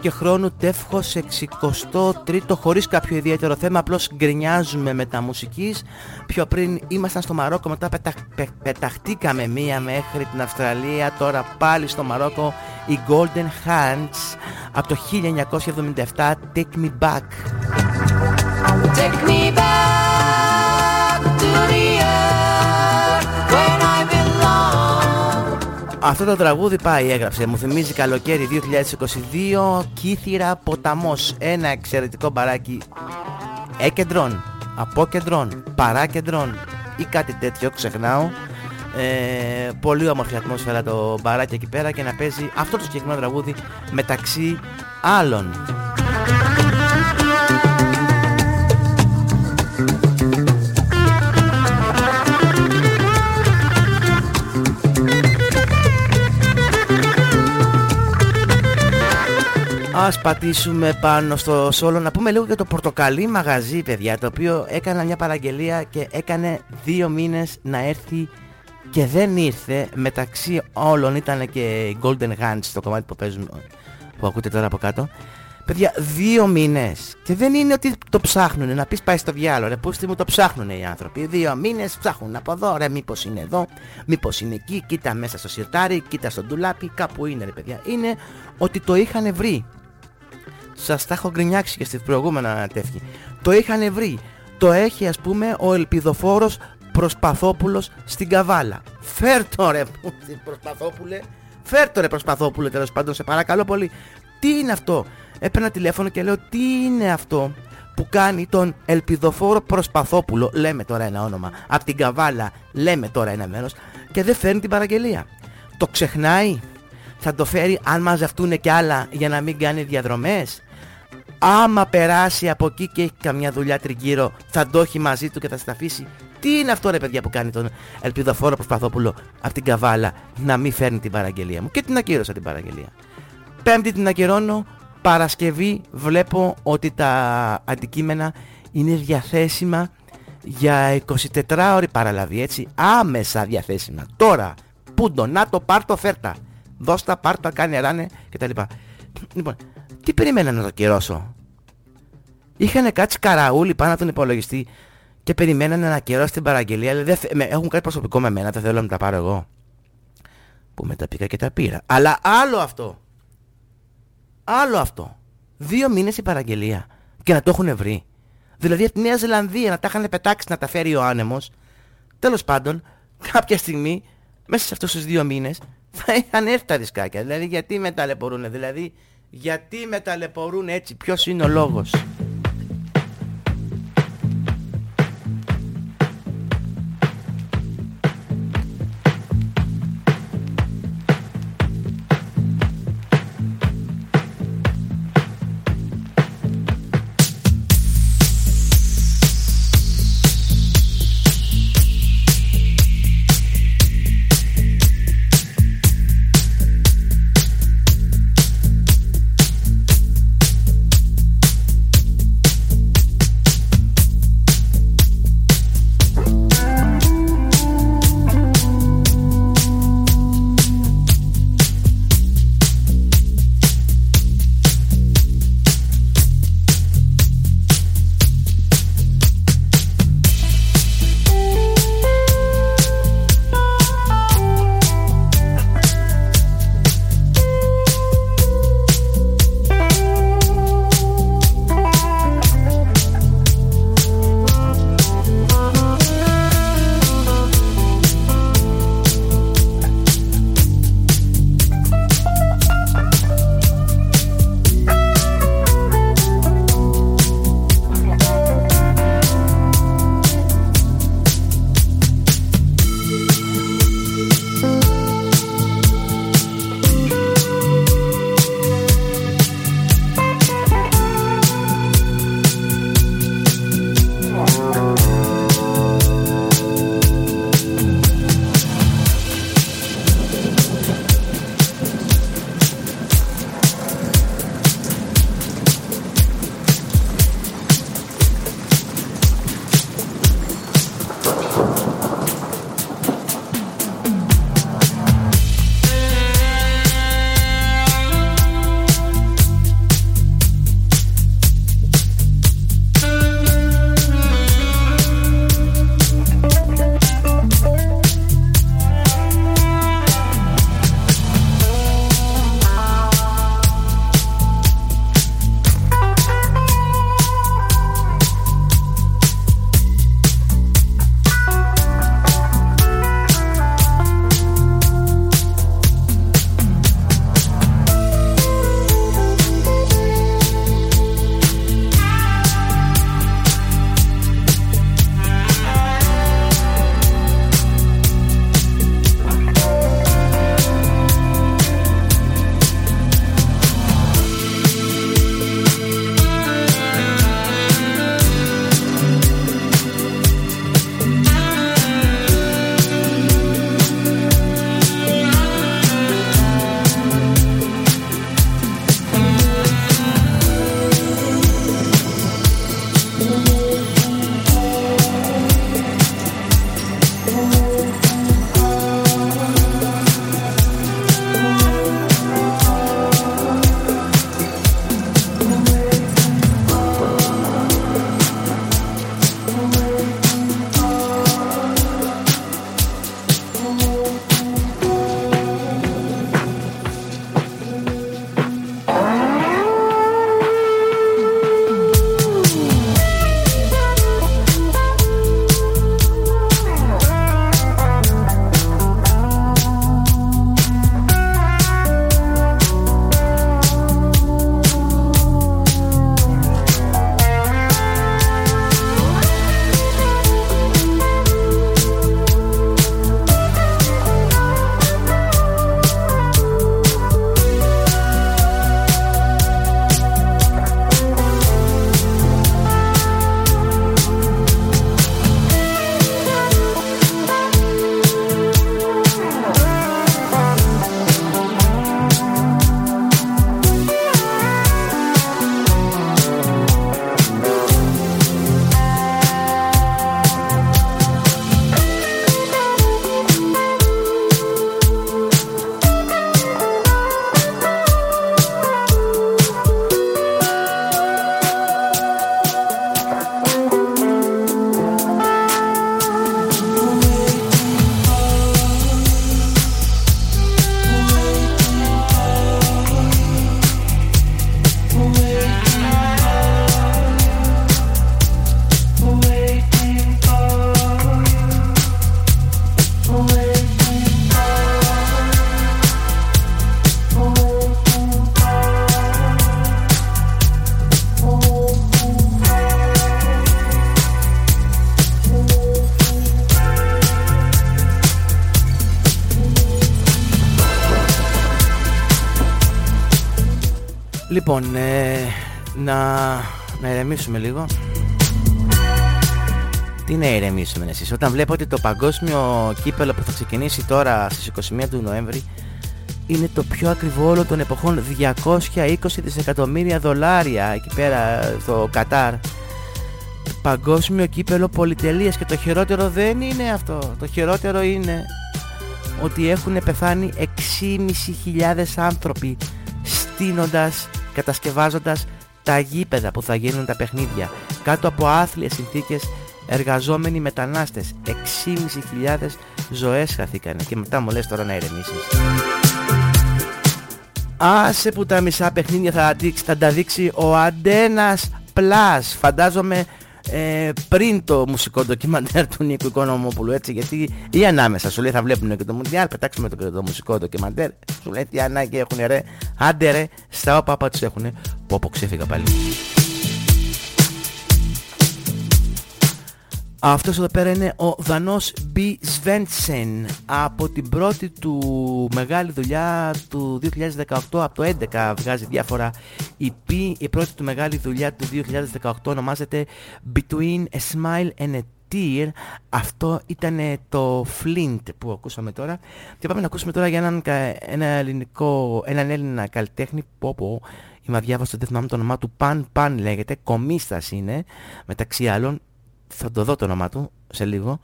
Και χρόνου τεύχος 63ο χωρίς κάποιο ιδιαίτερο θέμα απλώς γκρινιάζουμε με τα μουσικής. Πιο πριν ήμασταν στο Μαρόκο μετά πετα... πε- πεταχτήκαμε μία μέχρι την Αυστραλία τώρα πάλι στο Μαρόκο οι Golden Hands από το 1977 Take Me Back. Take me back Αυτό το τραγούδι πάει έγραψε. Μου θυμίζει καλοκαίρι 2022 Κύθυρα Ποταμός. Ένα εξαιρετικό μπαράκι. Έκεντρων, απόκεντρων, παράκεντρων ή κάτι τέτοιο ξεχνάω. Ε, πολύ όμορφη ατμόσφαιρα το μπαράκι εκεί πέρα και να παίζει αυτό το συγκεκριμένο τραγούδι μεταξύ άλλων Ας πατήσουμε πάνω στο σόλο να πούμε λίγο για το πορτοκαλί μαγαζί παιδιά το οποίο έκανα μια παραγγελία και έκανε δύο μήνες να έρθει και δεν ήρθε μεταξύ όλων ήταν και οι Golden Hands το κομμάτι που παίζουν που ακούτε τώρα από κάτω Παιδιά, δύο μήνες. Και δεν είναι ότι το ψάχνουνε. Να πεις πάει στο διάλογο. Ρε, πούστη μου το ψάχνουνε οι άνθρωποι. Δύο μήνες ψάχνουν από εδώ. Ρε, μήπως είναι εδώ. Μήπως είναι εκεί. Κοίτα μέσα στο σιρτάρι. Κοίτα στο ντουλάπι. Κάπου είναι, ρε παιδιά. Είναι ότι το είχαν βρει. Σας τα έχω γκρινιάξει και στις προηγούμενα τεύχη. Το είχαν βρει. Το έχει ας πούμε ο ελπιδοφόρος Προσπαθόπουλος στην Καβάλα. Φέρ το ρε πούστη, Προσπαθόπουλε. Φέρ το ρε Προσπαθόπουλε τέλος πάντων σε παρακαλώ πολύ. Τι είναι αυτό; Έπαιρνα τηλέφωνο και λέω τι είναι αυτό που κάνει τον ελπιδοφόρο Προσπαθόπουλο; Λέμε τώρα ένα όνομα. Απ' την Καβάλα λέμε τώρα ένα μέρος και δεν φέρνει την παραγγελία. Το ξεχνάει. Θα το φέρει αν μαζευτούν και άλλα για να μην κάνει διαδρομές. Άμα περάσει από εκεί και έχει καμιά δουλειά τριγύρω θα το έχει μαζί του και θα στα αφήσει. Τι είναι αυτό ρε παιδιά που κάνει τον ελπιδοφόρο Προσπαθόπουλο από την Καβάλα να μην φέρνει την παραγγελία μου; Και την ακύρωσα την παραγγελία. Πέμπτη την ακυρώνω. Παρασκευή βλέπω ότι τα αντικείμενα είναι διαθέσιμα για 24 ώρη παραλαβή έτσι. Άμεσα διαθέσιμα. Τώρα. Πούντο. Να το πάρ το φέρτα. Δώστα, πάρ τα, κάνε ράνε κτλ. Λοιπόν, τι περιμένα να το ακυρώσω; Είχανε κάτσει καραούλι πάνω από τον υπολογιστή και περιμένανε να ακυρώσει την παραγγελία. Δηλαδή, δεν θε- με- έχουν κάτι προσωπικό με μένα, δεν θέλω να τα πάρω εγώ. Που μετά πήγα και τα πήρα. Αλλά άλλο αυτό. Άλλο αυτό. Δύο μήνες η παραγγελία. Και να το έχουν βρει. Δηλαδή από τη Νέα Ζηλανδία να τα είχαν πετάξει να τα φέρει ο άνεμος. Τέλος πάντων, κάποια στιγμή, μέσα σε αυτούς τους δύο μήνες, θα είχαν έρθει τα δισκάκια. Δηλαδή γιατί με ταλαιπωρούν. Δηλαδή γιατί με ταλαιπωρούν έτσι. Ποιος είναι ο λόγος; Λοιπόν, ε, να, να ηρεμήσουμε λίγο. Τι να ηρεμήσουμε εσείς. Όταν βλέπω ότι το παγκόσμιο κύπελο που θα ξεκινήσει τώρα στις 21 του Νοέμβρη είναι το πιο ακριβό όλων των εποχών 220 δισεκατομμύρια δολάρια εκεί πέρα στο Κατάρ παγκόσμιο κύπελο πολυτελείας και το χειρότερο δεν είναι αυτό το χειρότερο είναι ότι έχουν πεθάνει 6.500 άνθρωποι στείνοντας, κατασκευάζοντας τα γήπεδα που θα γίνουν τα παιχνίδια. Κάτω από άθλιες συνθήκες εργαζόμενοι μετανάστες. 6.500 ζωές χαθήκανε. Και μετά μου λες τώρα να ηρεμήσεις. Άσε που τα μισά παιχνίδια θα, δείξει, θα τα δείξει ο Αντένας Πλάς. Φαντάζομαι ε, πριν το μουσικό ντοκιμαντέρ του Νίκου Οικονομόπουλου έτσι γιατί ή ανάμεσα σου λέει θα βλέπουν και το Μουντιάλ πετάξουμε το, το μουσικό ντοκιμαντέρ σου λέει τι ανάγκη έχουν ρε άντε ρε στα όπα τους έχουν πω πω ξέφυγα πάλι Αυτός εδώ πέρα είναι ο Δανός B. Svensson από την πρώτη του μεγάλη δουλειά του 2018 από το 11 βγάζει διάφορα. EP η πρώτη του μεγάλη δουλειά του 2018 ονομάζεται Between a Smile and a Tear αυτό ήταν το Flint που ακούσαμε τώρα. Και πάμε να ακούσουμε τώρα για έναν, ένα ελληνικό, έναν Έλληνα καλλιτέχνη. Που πω είμαι αδιάβαστο δεν θυμάμαι το όνομά του. Pan Pan λέγεται κομίστας είναι μεταξύ άλλων θα το δω το όνομά του σε λίγο.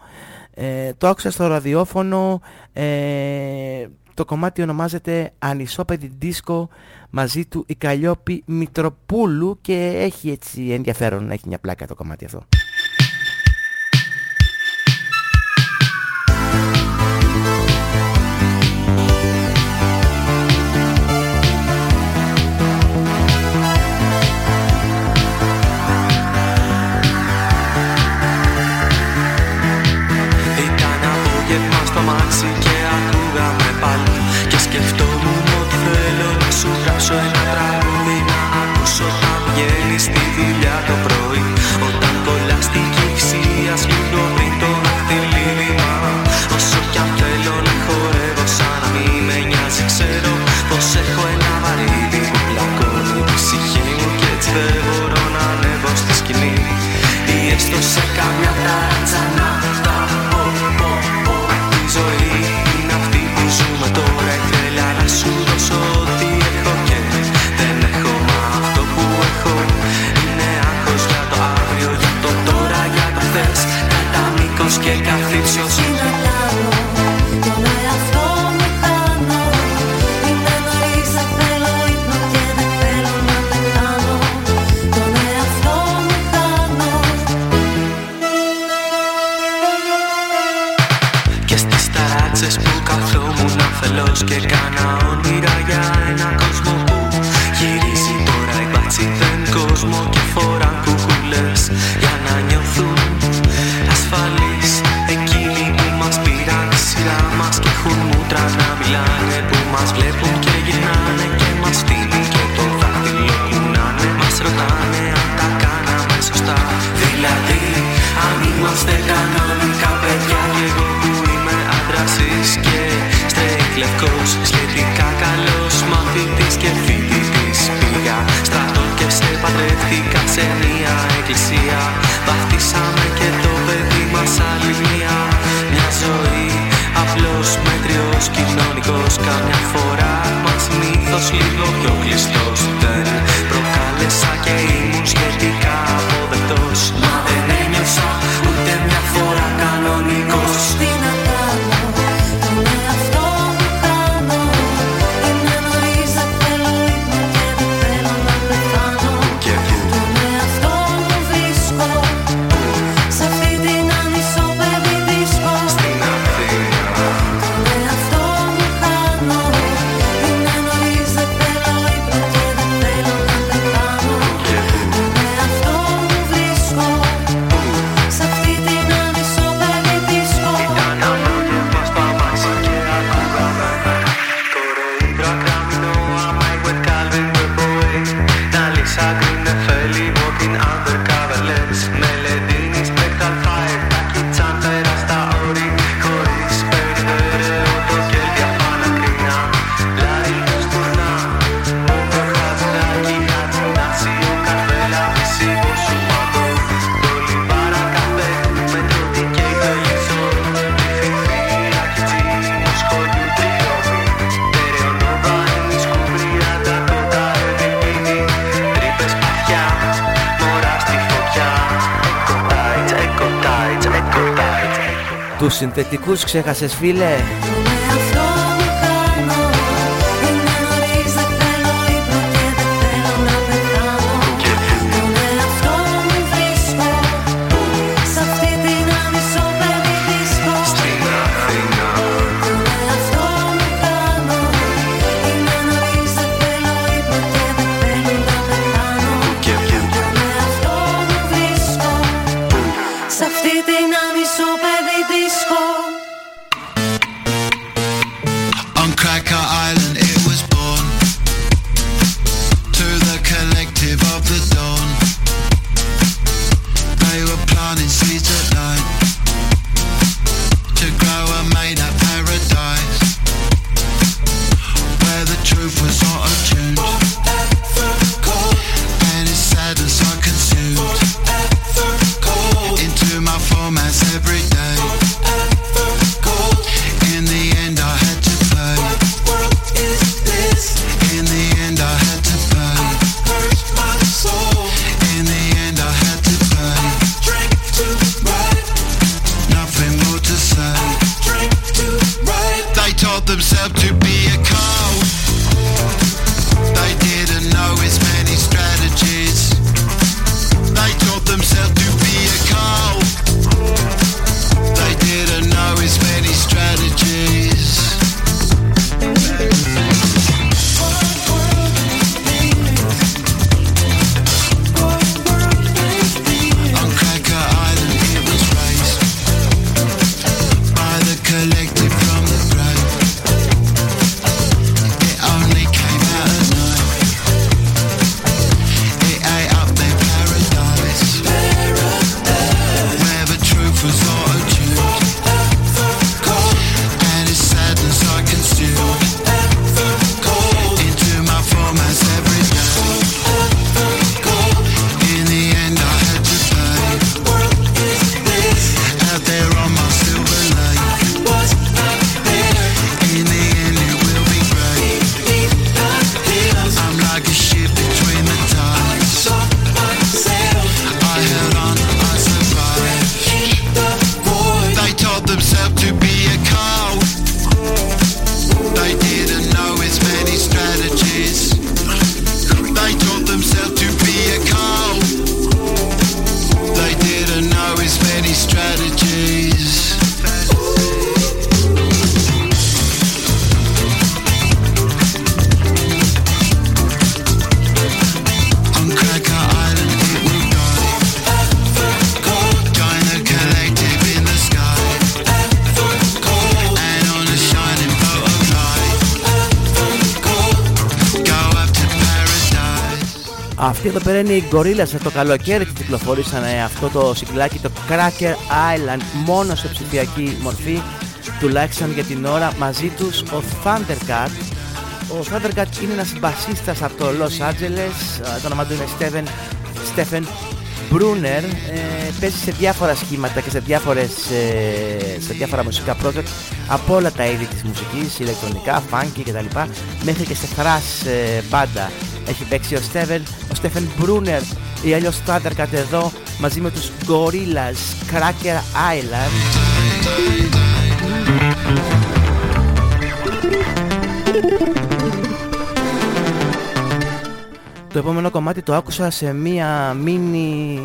Ε, το άκουσα στο ραδιόφωνο ε, το κομμάτι ονομάζεται Ανισόπεδη Δίσκο μαζί του η Καλλιόπη Μητροπούλου και έχει έτσι ενδιαφέρον έχει μια πλάκα το κομμάτι αυτό δουλειά ξέχασες φίλε; οι Gorillaz το καλοκαίρι που κυκλοφορήσαν αυτό το συγκλάκι το Cracker Island μόνο σε ψηφιακή μορφή τουλάχιστον για την ώρα μαζί τους ο Thundercat. Ο Thundercat είναι ένας μπασίστας από το Los Angeles ε, το όνομα του είναι Stephen, Stephen Brunner. Ε, παίζει σε διάφορα σχήματα και σε, διάφορες, ε, σε διάφορα μουσικά project από όλα τα είδη της μουσικής, ηλεκτρονικά, funky κτλ. Μέχρι και σε thrash ε, μπάντα έχει παίξει ο Στέβεν Στέφεν Μπρούνερ ή αλλιώ Στάντερ εδώ μαζί με τους Gorillas Cracker Island. Το επόμενο κομμάτι το άκουσα σε μία mini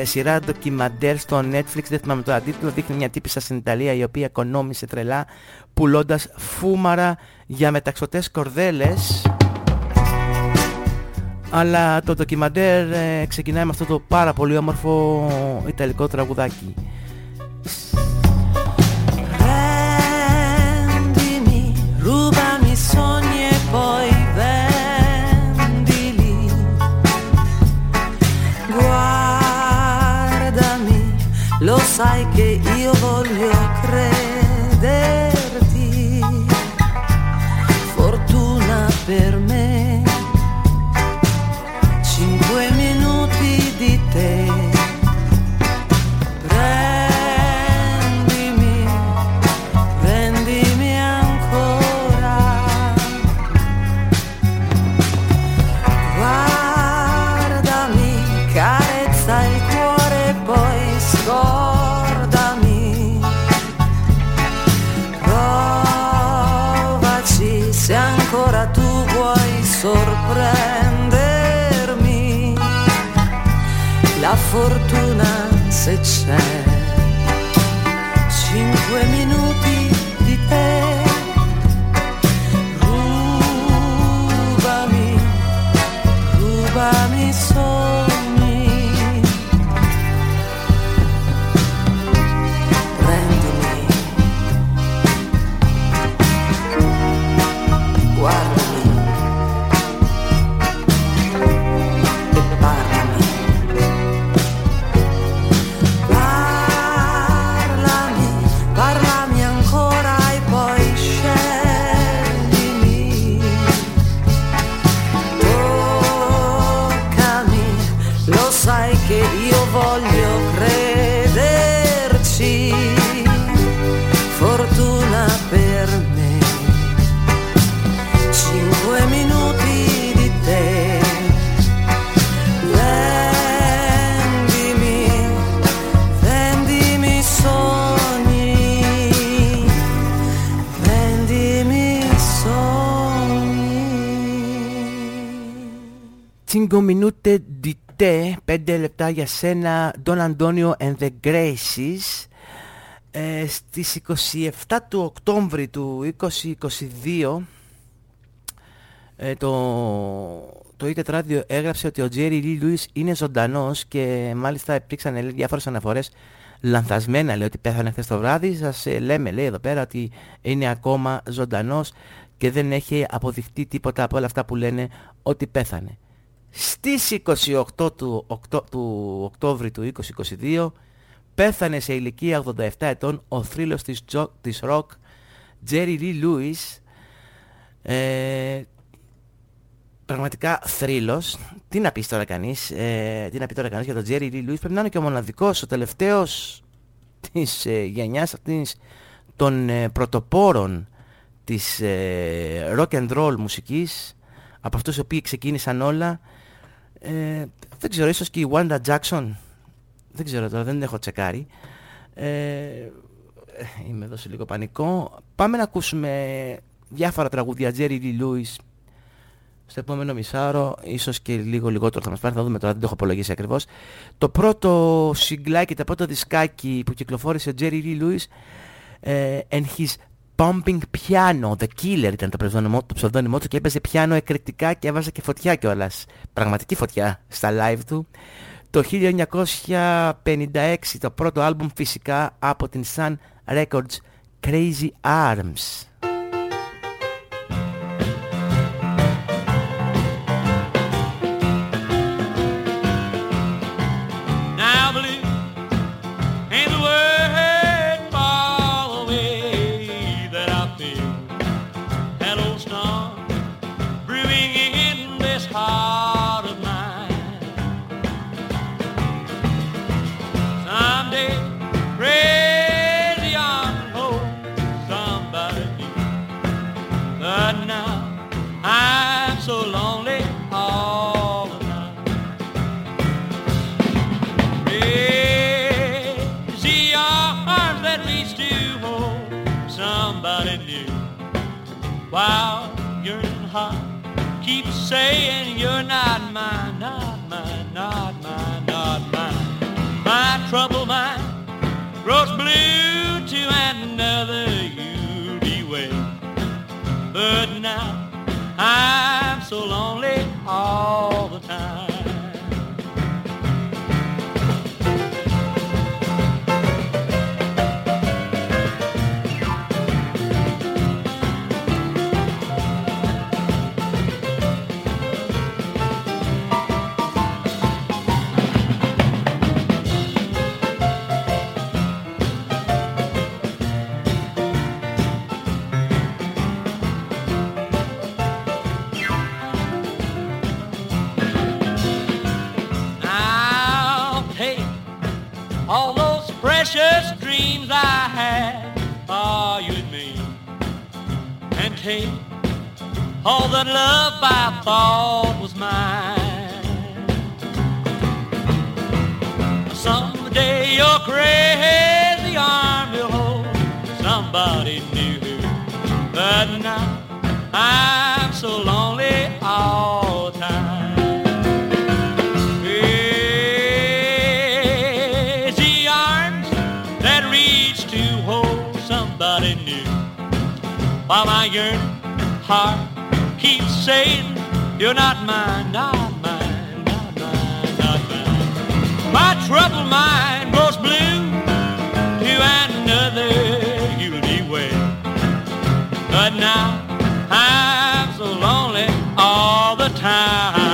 ε, σειρά ντοκιμαντέρ στο Netflix, δεν θυμάμαι το τίτλο, δείχνει μια τύπησα στην Ιταλία η οποία οικονόμησε τρελά πουλώντας φούμαρα για μεταξωτές κορδέλες αλλά το ντοκιμαντέρ ε, ξεκινάει με αυτό το πάρα πολύ όμορφο ιταλικό τραγουδάκι. E lo sai che io voglio credere fortuna se c'è για σένα, Don Antonio and the Graces. Ε, στις 27 του Οκτώβρη του 2022 ε, το, το e Radio έγραψε ότι ο Jerry Lee Lewis είναι ζωντανός και μάλιστα υπήρξαν λέει, διάφορες αναφορές λανθασμένα λέει ότι πέθανε χθες το βράδυ σας ε, λέμε λέει εδώ πέρα ότι είναι ακόμα ζωντανός και δεν έχει αποδειχτεί τίποτα από όλα αυτά που λένε ότι πέθανε στις 28 του, Οκτώ, του Οκτώβρη του 2022 πέθανε σε ηλικία 87 ετών ο θρύλος της, τζο, της rock Jerry Lee Lewis ε, πραγματικά θρύλος. Τι να πεις τώρα κανείς ε, τι να πει τώρα κανείς για τον Jerry Lee Lewis πρέπει να είναι και ο μοναδικός ο τελευταίος της ε, γενιάς αυτής των ε, πρωτοπόρων της ε, rock and roll μουσικής. Από αυτούς οι οποίοι ξεκίνησαν όλα ε, δεν ξέρω, ίσως και η Wanda Jackson δεν ξέρω τώρα, δεν έχω τσεκάρει. Ε, είμαι εδώ σε λίγο πανικό. Πάμε να ακούσουμε διάφορα τραγούδια. Jerry Lee Lewis στο επόμενο μισάωρο, ίσως και λίγο λιγότερο θα μας πάρει, θα δούμε τώρα, δεν το έχω απολογίσει ακριβώς. Το πρώτο συγκλάκι, το πρώτο δισκάκι που κυκλοφόρησε ο Jerry Lee Lewis ε, and his Pumping Piano, The Killer ήταν το ψευδόνυμο, το ψευδόνυμό του και έπαιζε πιάνο εκρηκτικά και έβαζε και φωτιά κιόλας, πραγματική φωτιά στα live του. Το 1956 το πρώτο άλμπουμ φυσικά από την Sun Records Crazy Arms. while you're keeps Keep saying you're not mine. the love I thought was mine. Someday your crazy arm will hold somebody new, but now I'm so lonely all the time. Reach to hold somebody new while my yearning heart saying, You're not mine, not mine, not mine, not mine. My troubled mind grows blue to another guilty way. But now I'm so lonely all the time.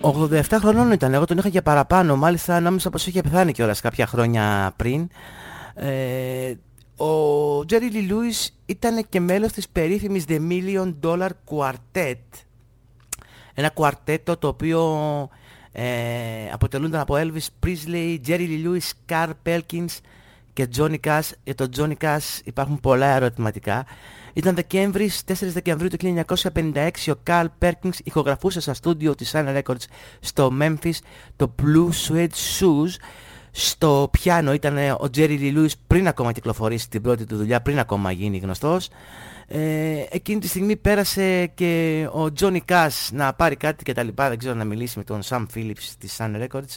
87 χρονών ήταν, εγώ τον είχα και παραπάνω, μάλιστα νόμιζα πως είχε πεθάνει κιόλας κάποια χρόνια πριν. Ε, ο Jerry Lee Lewis ήταν και μέλος της περίφημης The Million Dollar Quartet. Ένα κουαρτέτο το οποίο ε, αποτελούνταν από Elvis Presley, Jerry Lee Lewis, Carl Perkins και Johnny Cash. Για τον Johnny Cash υπάρχουν πολλά ερωτηματικά. Ήταν Δεκέμβρης, 4 Δεκεμβρίου του 1956 ο Carl Perkins ηχογραφούσε στα στούντιο της Sun Records στο Memphis το Blue Suede Shoes. Στο πιάνο ήταν ο Jerry Lee Lewis πριν ακόμα κυκλοφορήσει την πρώτη του δουλειά, πριν ακόμα γίνει γνωστός. Ε, εκείνη τη στιγμή πέρασε και ο Johnny Cash να πάρει κάτι και τα λοιπά, δεν ξέρω να μιλήσει με τον Sam Phillips της Sun Records.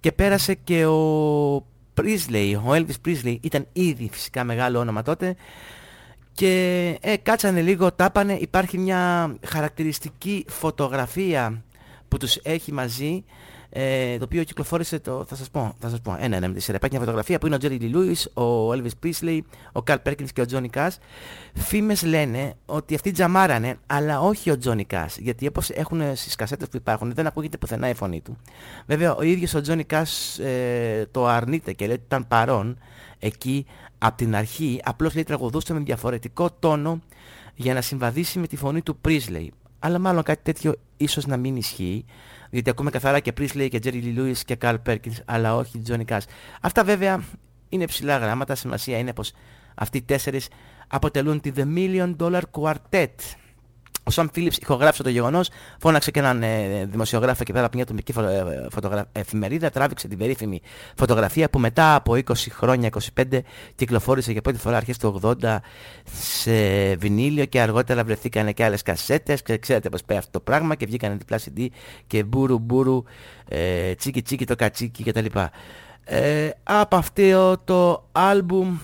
Και πέρασε και ο Presley, ο Elvis Presley ήταν ήδη φυσικά μεγάλο όνομα τότε. Και ε, κάτσανε λίγο, τάπανε, υπάρχει μια χαρακτηριστική φωτογραφία που τους έχει μαζί ε, το οποίο κυκλοφόρησε το, θα σας πω, θα σας πω, ένα ένα με τη σειρά. Υπάρχει μια φωτογραφία που είναι ο Jerry Lee Lewis, ο Elvis Presley, ο Carl Perkins και ο Johnny Cash. Φήμες λένε ότι αυτοί τζαμάρανε, αλλά όχι ο Johnny Cash, γιατί όπως έχουν στις κασέτες που υπάρχουν δεν ακούγεται πουθενά η φωνή του. Βέβαια ο ίδιος ο Johnny Cash ε, το αρνείται και λέει ότι ήταν παρόν εκεί από την αρχή, απλώς λέει τραγουδούσε με διαφορετικό τόνο για να συμβαδίσει με τη φωνή του Presley. Αλλά μάλλον κάτι τέτοιο ίσως να μην ισχύει. Γιατί ακούμε καθαρά και Presley και Jerry Lee Lewis και Carl Perkins, αλλά όχι Johnny Cash. Αυτά βέβαια είναι ψηλά γράμματα. Σημασία είναι πως αυτοί οι τέσσερις αποτελούν τη The Million Dollar Quartet. Ο Sam Phillips ηχογράφησε το γεγονός, φώναξε και έναν ε, δημοσιογράφο εκεί πέρα από μια ατομική φω- ε, φωτογρα- εφημερίδα, τράβηξε την περίφημη φωτογραφία που μετά από 20 χρόνια, 25, κυκλοφόρησε για πρώτη φορά αρχές του 80 σε βινίλιο και αργότερα βρεθήκανε και άλλες κασέτες και ξέρετε πως πάει αυτό το πράγμα και βγήκανε διπλά CD και μπούρου μπούρου, ε, τσίκι τσίκι το κατσίκι κτλ. Ε, από αυτό το άλμπουμ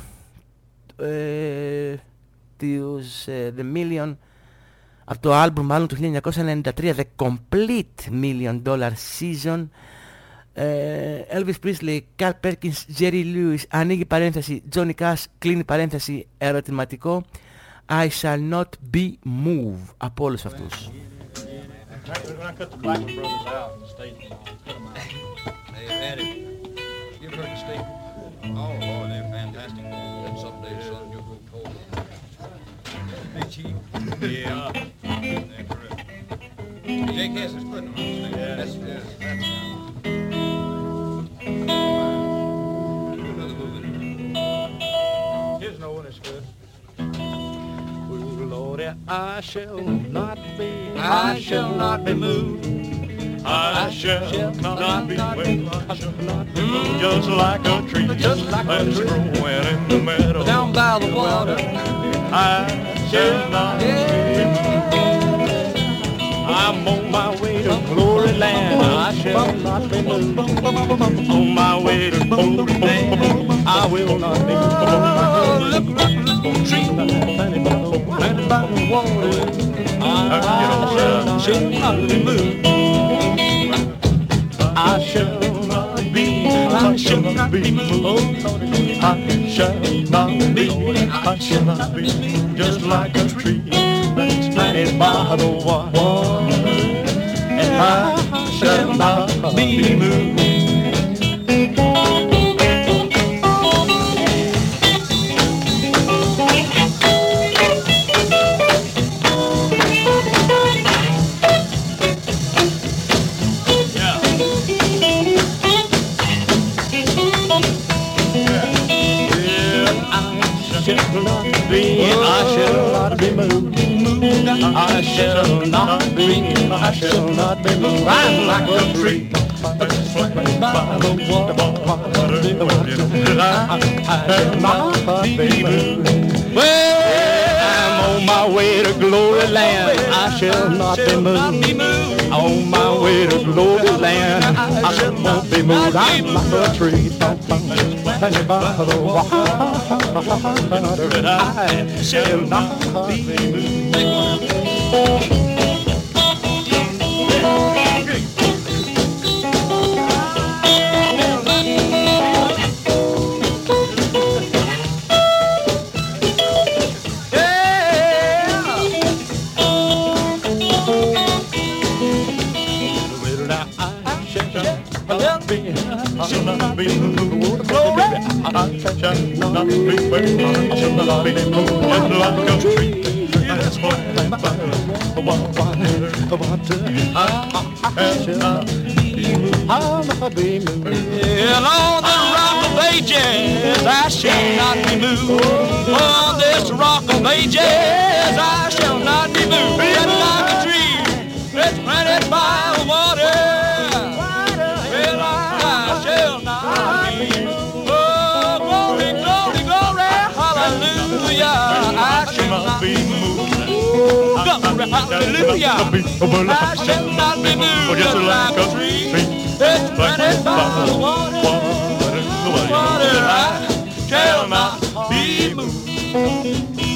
ε, τους ε, The Million από το άλμπουμ μάλλον του 1993 The Complete Million Dollar Season ε, Elvis Presley, Carl Perkins, Jerry Lewis ανοίγει παρένθεση Johnny Cash κλείνει παρένθεση ερωτηματικό I shall not be moved από όλους αυτούς When I cut the Blackman brothers out and stayed, cut them out. Hey, Eddie, you've heard the state. Oh, Lord, they're fantastic. Then someday, son, you'll go cold. Chief. Yeah. Jake Hess is putting them on the stage. Yes, yes, that's Another movie. Here's no one that's good. Lordy, I shall not be, I shall not be moved. I shall not be moved. I shall not be. Just like a tree, just like a tree growing in the meadow. Down by the water. I shall not be. I'm on my way to glory land. I shall not be moved. On my way to glory land. I will not be moved. Oh, look, look, tree by the planted by the water. I shall not be moved. I shall not be, I shall not be moved. I shall not be, I shall not be just like a tree that's planted by the water. And I shall not be moved. Shall not be, I shall not be moved. I shall not be, I shall not be moved. I'm like a tree by the water. I shall not be moved. Well, I'm on my way to glory land. I shall not be moved. On my way to glory land. I won't be moved. I'm like a tree. By the water, and I shall not be moved. I'll not be moved attention, not i I'm a. In all the rock of ages, I shall not be moved. On this rock of ages, I shall not be moved. Like a tree. Hallelujah. I shall not be moved. Just like a tree. It's planted by the water. Water, I shall not be moved.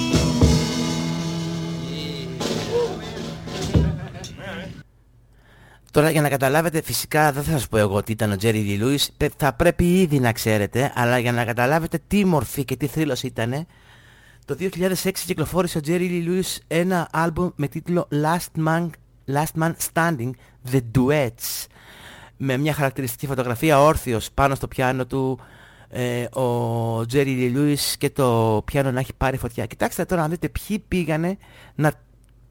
Τώρα για να καταλάβετε φυσικά δεν θα σας πω εγώ τι ήταν ο Jerry Lee Lewis Πε- Θα πρέπει ήδη να ξέρετε Αλλά για να καταλάβετε τι μορφή και τι θρύλος ήταν Το 2006 κυκλοφόρησε ο Jerry Lee Lewis ένα άλμπουμ με τίτλο Last Man, Last Man Standing The Duets Με μια χαρακτηριστική φωτογραφία όρθιος πάνω στο πιάνο του ε, ο Jerry Lee Lewis και το πιάνο να έχει πάρει φωτιά Κοιτάξτε τώρα να δείτε ποιοι πήγανε να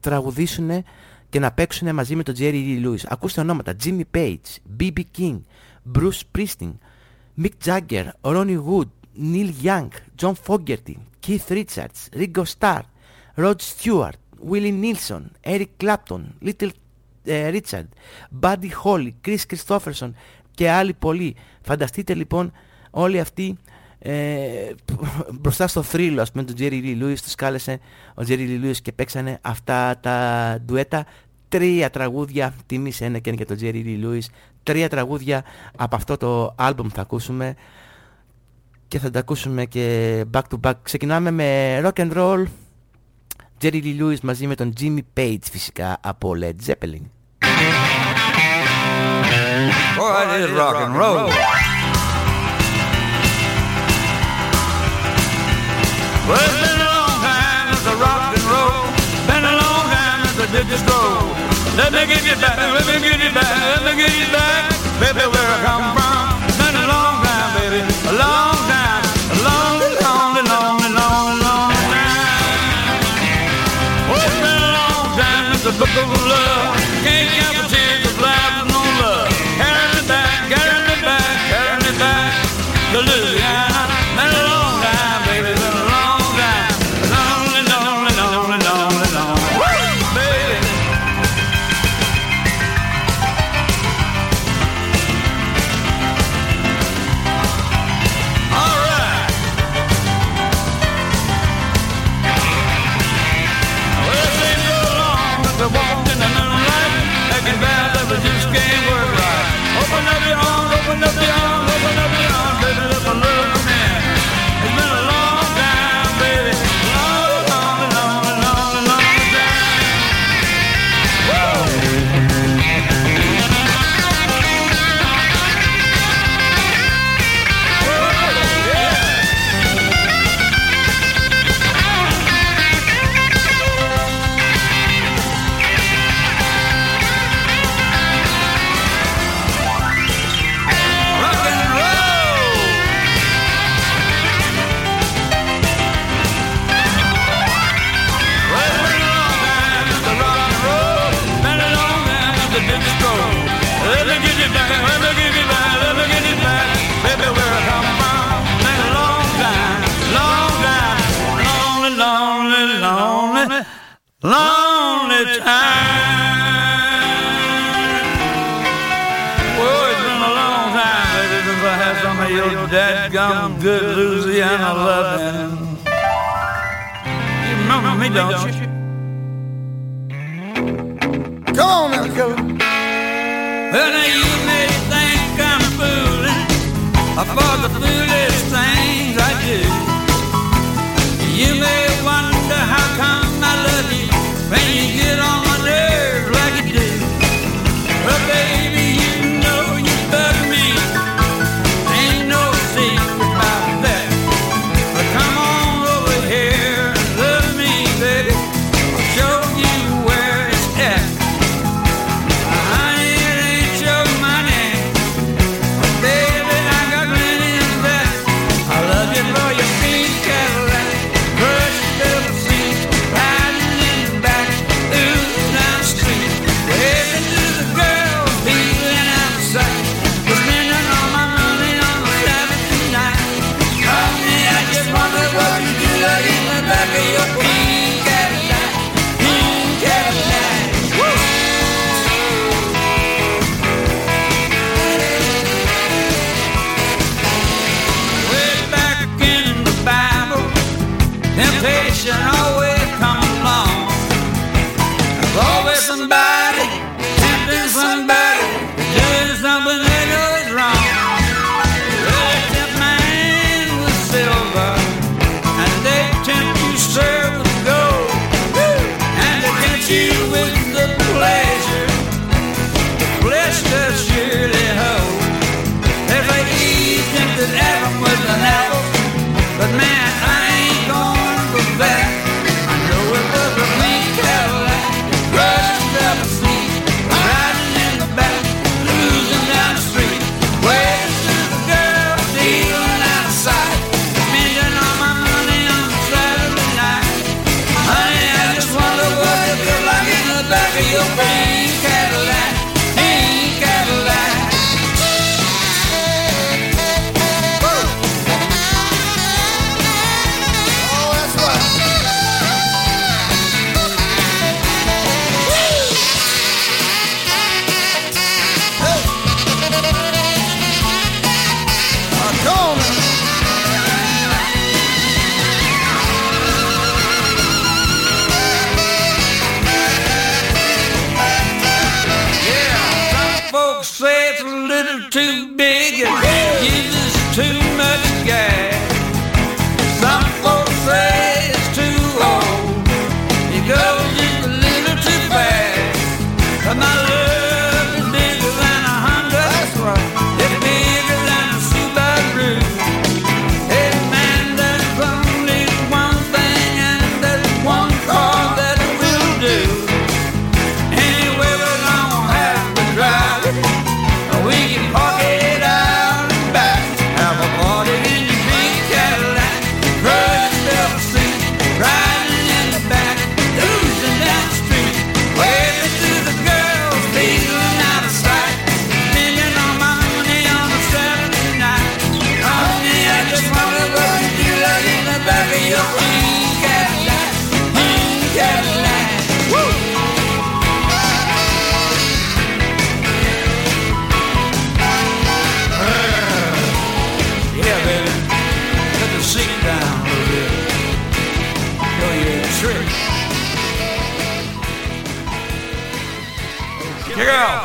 τραγουδήσουν και να παίξουν μαζί με τον Jerry Lee Lewis. Ακούστε ονόματα Jimmy Page, B.B. King, Bruce Springsteen, Mick Jagger, Ronnie Wood, Neil Young, John Fogerty, Keith Richards, Ringo Starr, Rod Stewart, Willie Nilsson, Eric Clapton, Little ε, Richard, Buddy Holly, Chris Christopherson και άλλοι πολλοί. Φανταστείτε λοιπόν όλοι αυτοί ε, μπροστά στο θρύλο ας πούμε του Jerry Lee Lewis τους κάλεσε ο Jerry Lee Lewis και παίξανε αυτά τα ντουέτα. Τρία τραγούδια τιμής ένα και και τον Jerry Lee Lewis. Τρία τραγούδια από αυτό το άλμπουμ θα ακούσουμε και θα τα ακούσουμε και back to back ξεκινάμε με rock and roll Jerry Lee Lewis μαζί με τον Jimmy Page φυσικά από Led Zeppelin Boy, it is rock and roll. Well, it's been a long time since I rock and roll. Been a long time since I did this stroll. Let me get you back, let me get you back, let me get you back, baby, where I come from. A long time, a long, it's been a long time since book of love can't me, don't you? Come on now, Kelly. Well, now you may think I'm fooling for the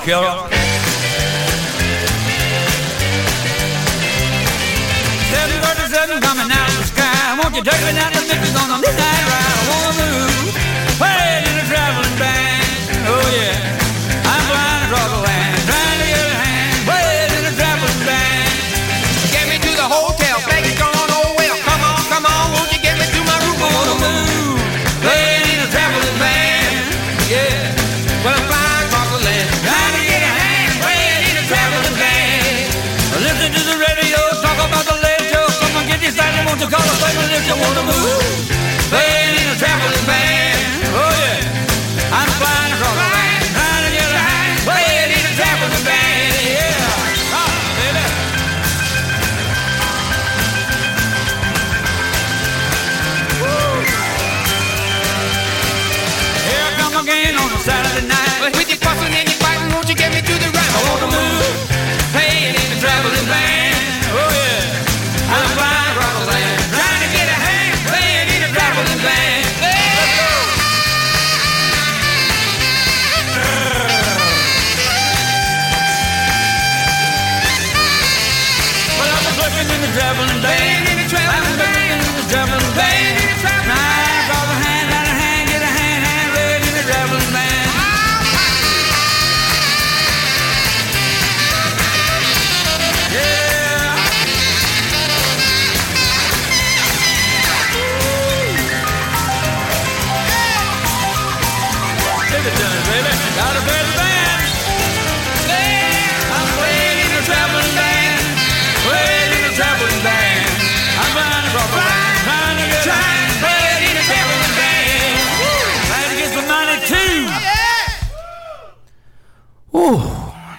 Girl.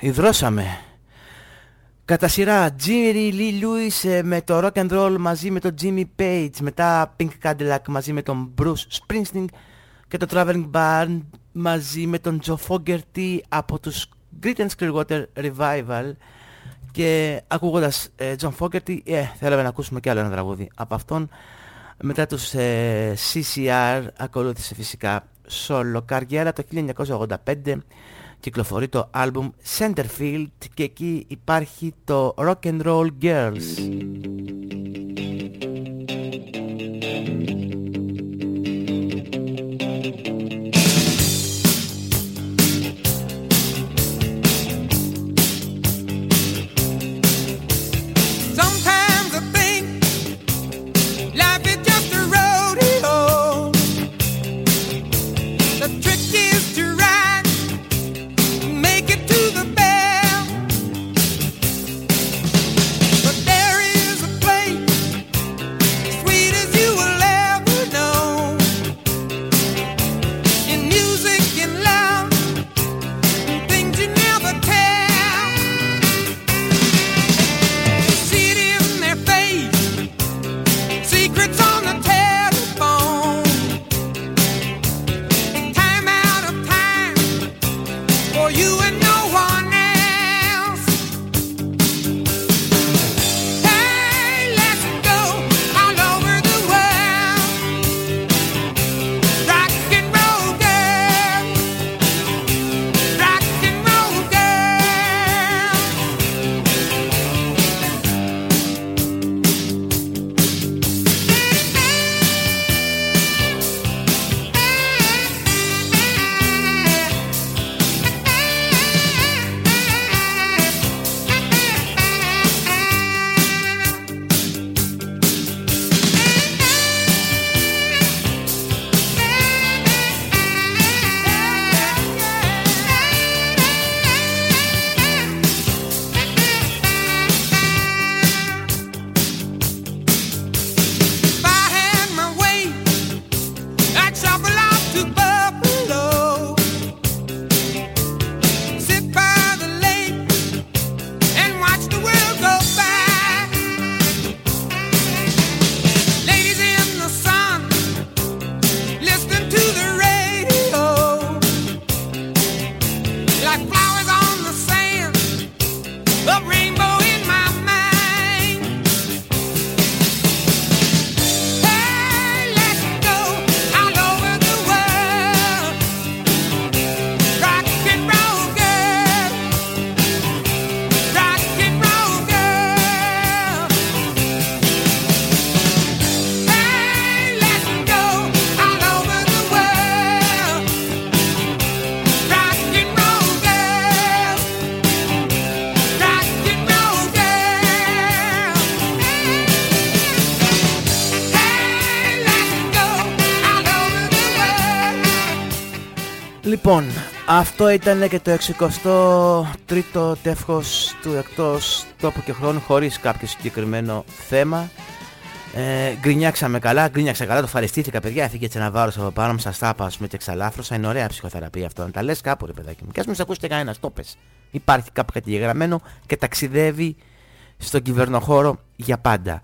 Υδρώσαμε. Κατά σειρά, Jimmy Lee Lewis ε, με το rock and roll μαζί με τον Jimmy Page, μετά Pink Cadillac μαζί με τον Bruce Springsteen και το Traveling Band μαζί με τον Joe Fogerty από τους Creedence Clearwater Revival. Και ακούγοντας ε, John Fogerty ε, θέλαμε να ακούσουμε και άλλο ένα τραγούδι από αυτόν. Μετά τους ε, CCR ακολούθησε φυσικά solo καριέρα το 1985 κυκλοφορεί το άλμπουμ Centerfield και εκεί υπάρχει το Rock and Roll Girls αυτό ήταν και το 63ο τεύχος του εκτός τόπου και χρόνου χωρίς κάποιο συγκεκριμένο θέμα. Ε, γκρινιάξαμε καλά, γκρινιάξα καλά, το ευχαριστήθηκα παιδιά, έφυγε έτσι ένα βάρος από πάνω μου, σας τα είπα ας πούμε και εξαλάφρωσα, είναι ωραία ψυχοθεραπεία αυτό, να τα λες κάπου ρε παιδάκι μου. Και ας μην σε ακούσει κανένας, το πες. Υπάρχει κάπου κατηγεγραμμένο και ταξιδεύει στον κυβερνοχώρο για πάντα.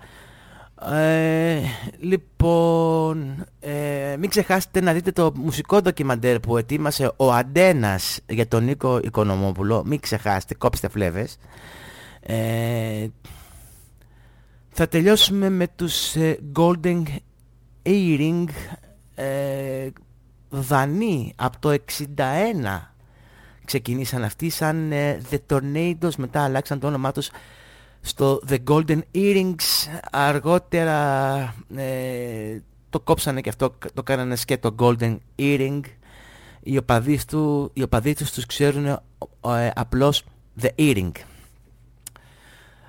Ε, λοιπόν, ε, μην ξεχάσετε να δείτε το μουσικό ντοκιμαντέρ που ετοίμασε ο Αντένας για τον Νίκο Οικονομόπουλο. Μην ξεχάσετε, κόψτε φλέβες. Ε, θα τελειώσουμε με τους ε, Golden Earring ε, Δανείοι από το 61 ξεκινήσαν αυτοί σαν ε, The Tornadoes μετά αλλάξαν το όνομά τους στο The Golden Earrings. Αργότερα ε, το κόψανε και αυτό το κάνανε σκέτο το Golden Earring. Οι οπαδοί, του, οι οπαδοί τους τους ξέρουν ε, απλώς The Earring.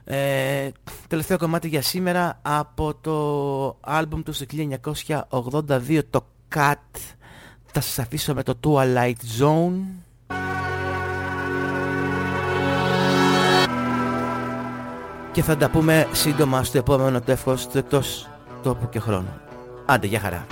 Ε, τελευταίο κομμάτι για σήμερα από το άλμπουμ τους 1982 το Cat θα σας αφήσω με το Twilight Zone. και θα τα πούμε σύντομα στο επόμενο τεύχος του εκτός τόπου και χρόνο. Άντε, για χαρά.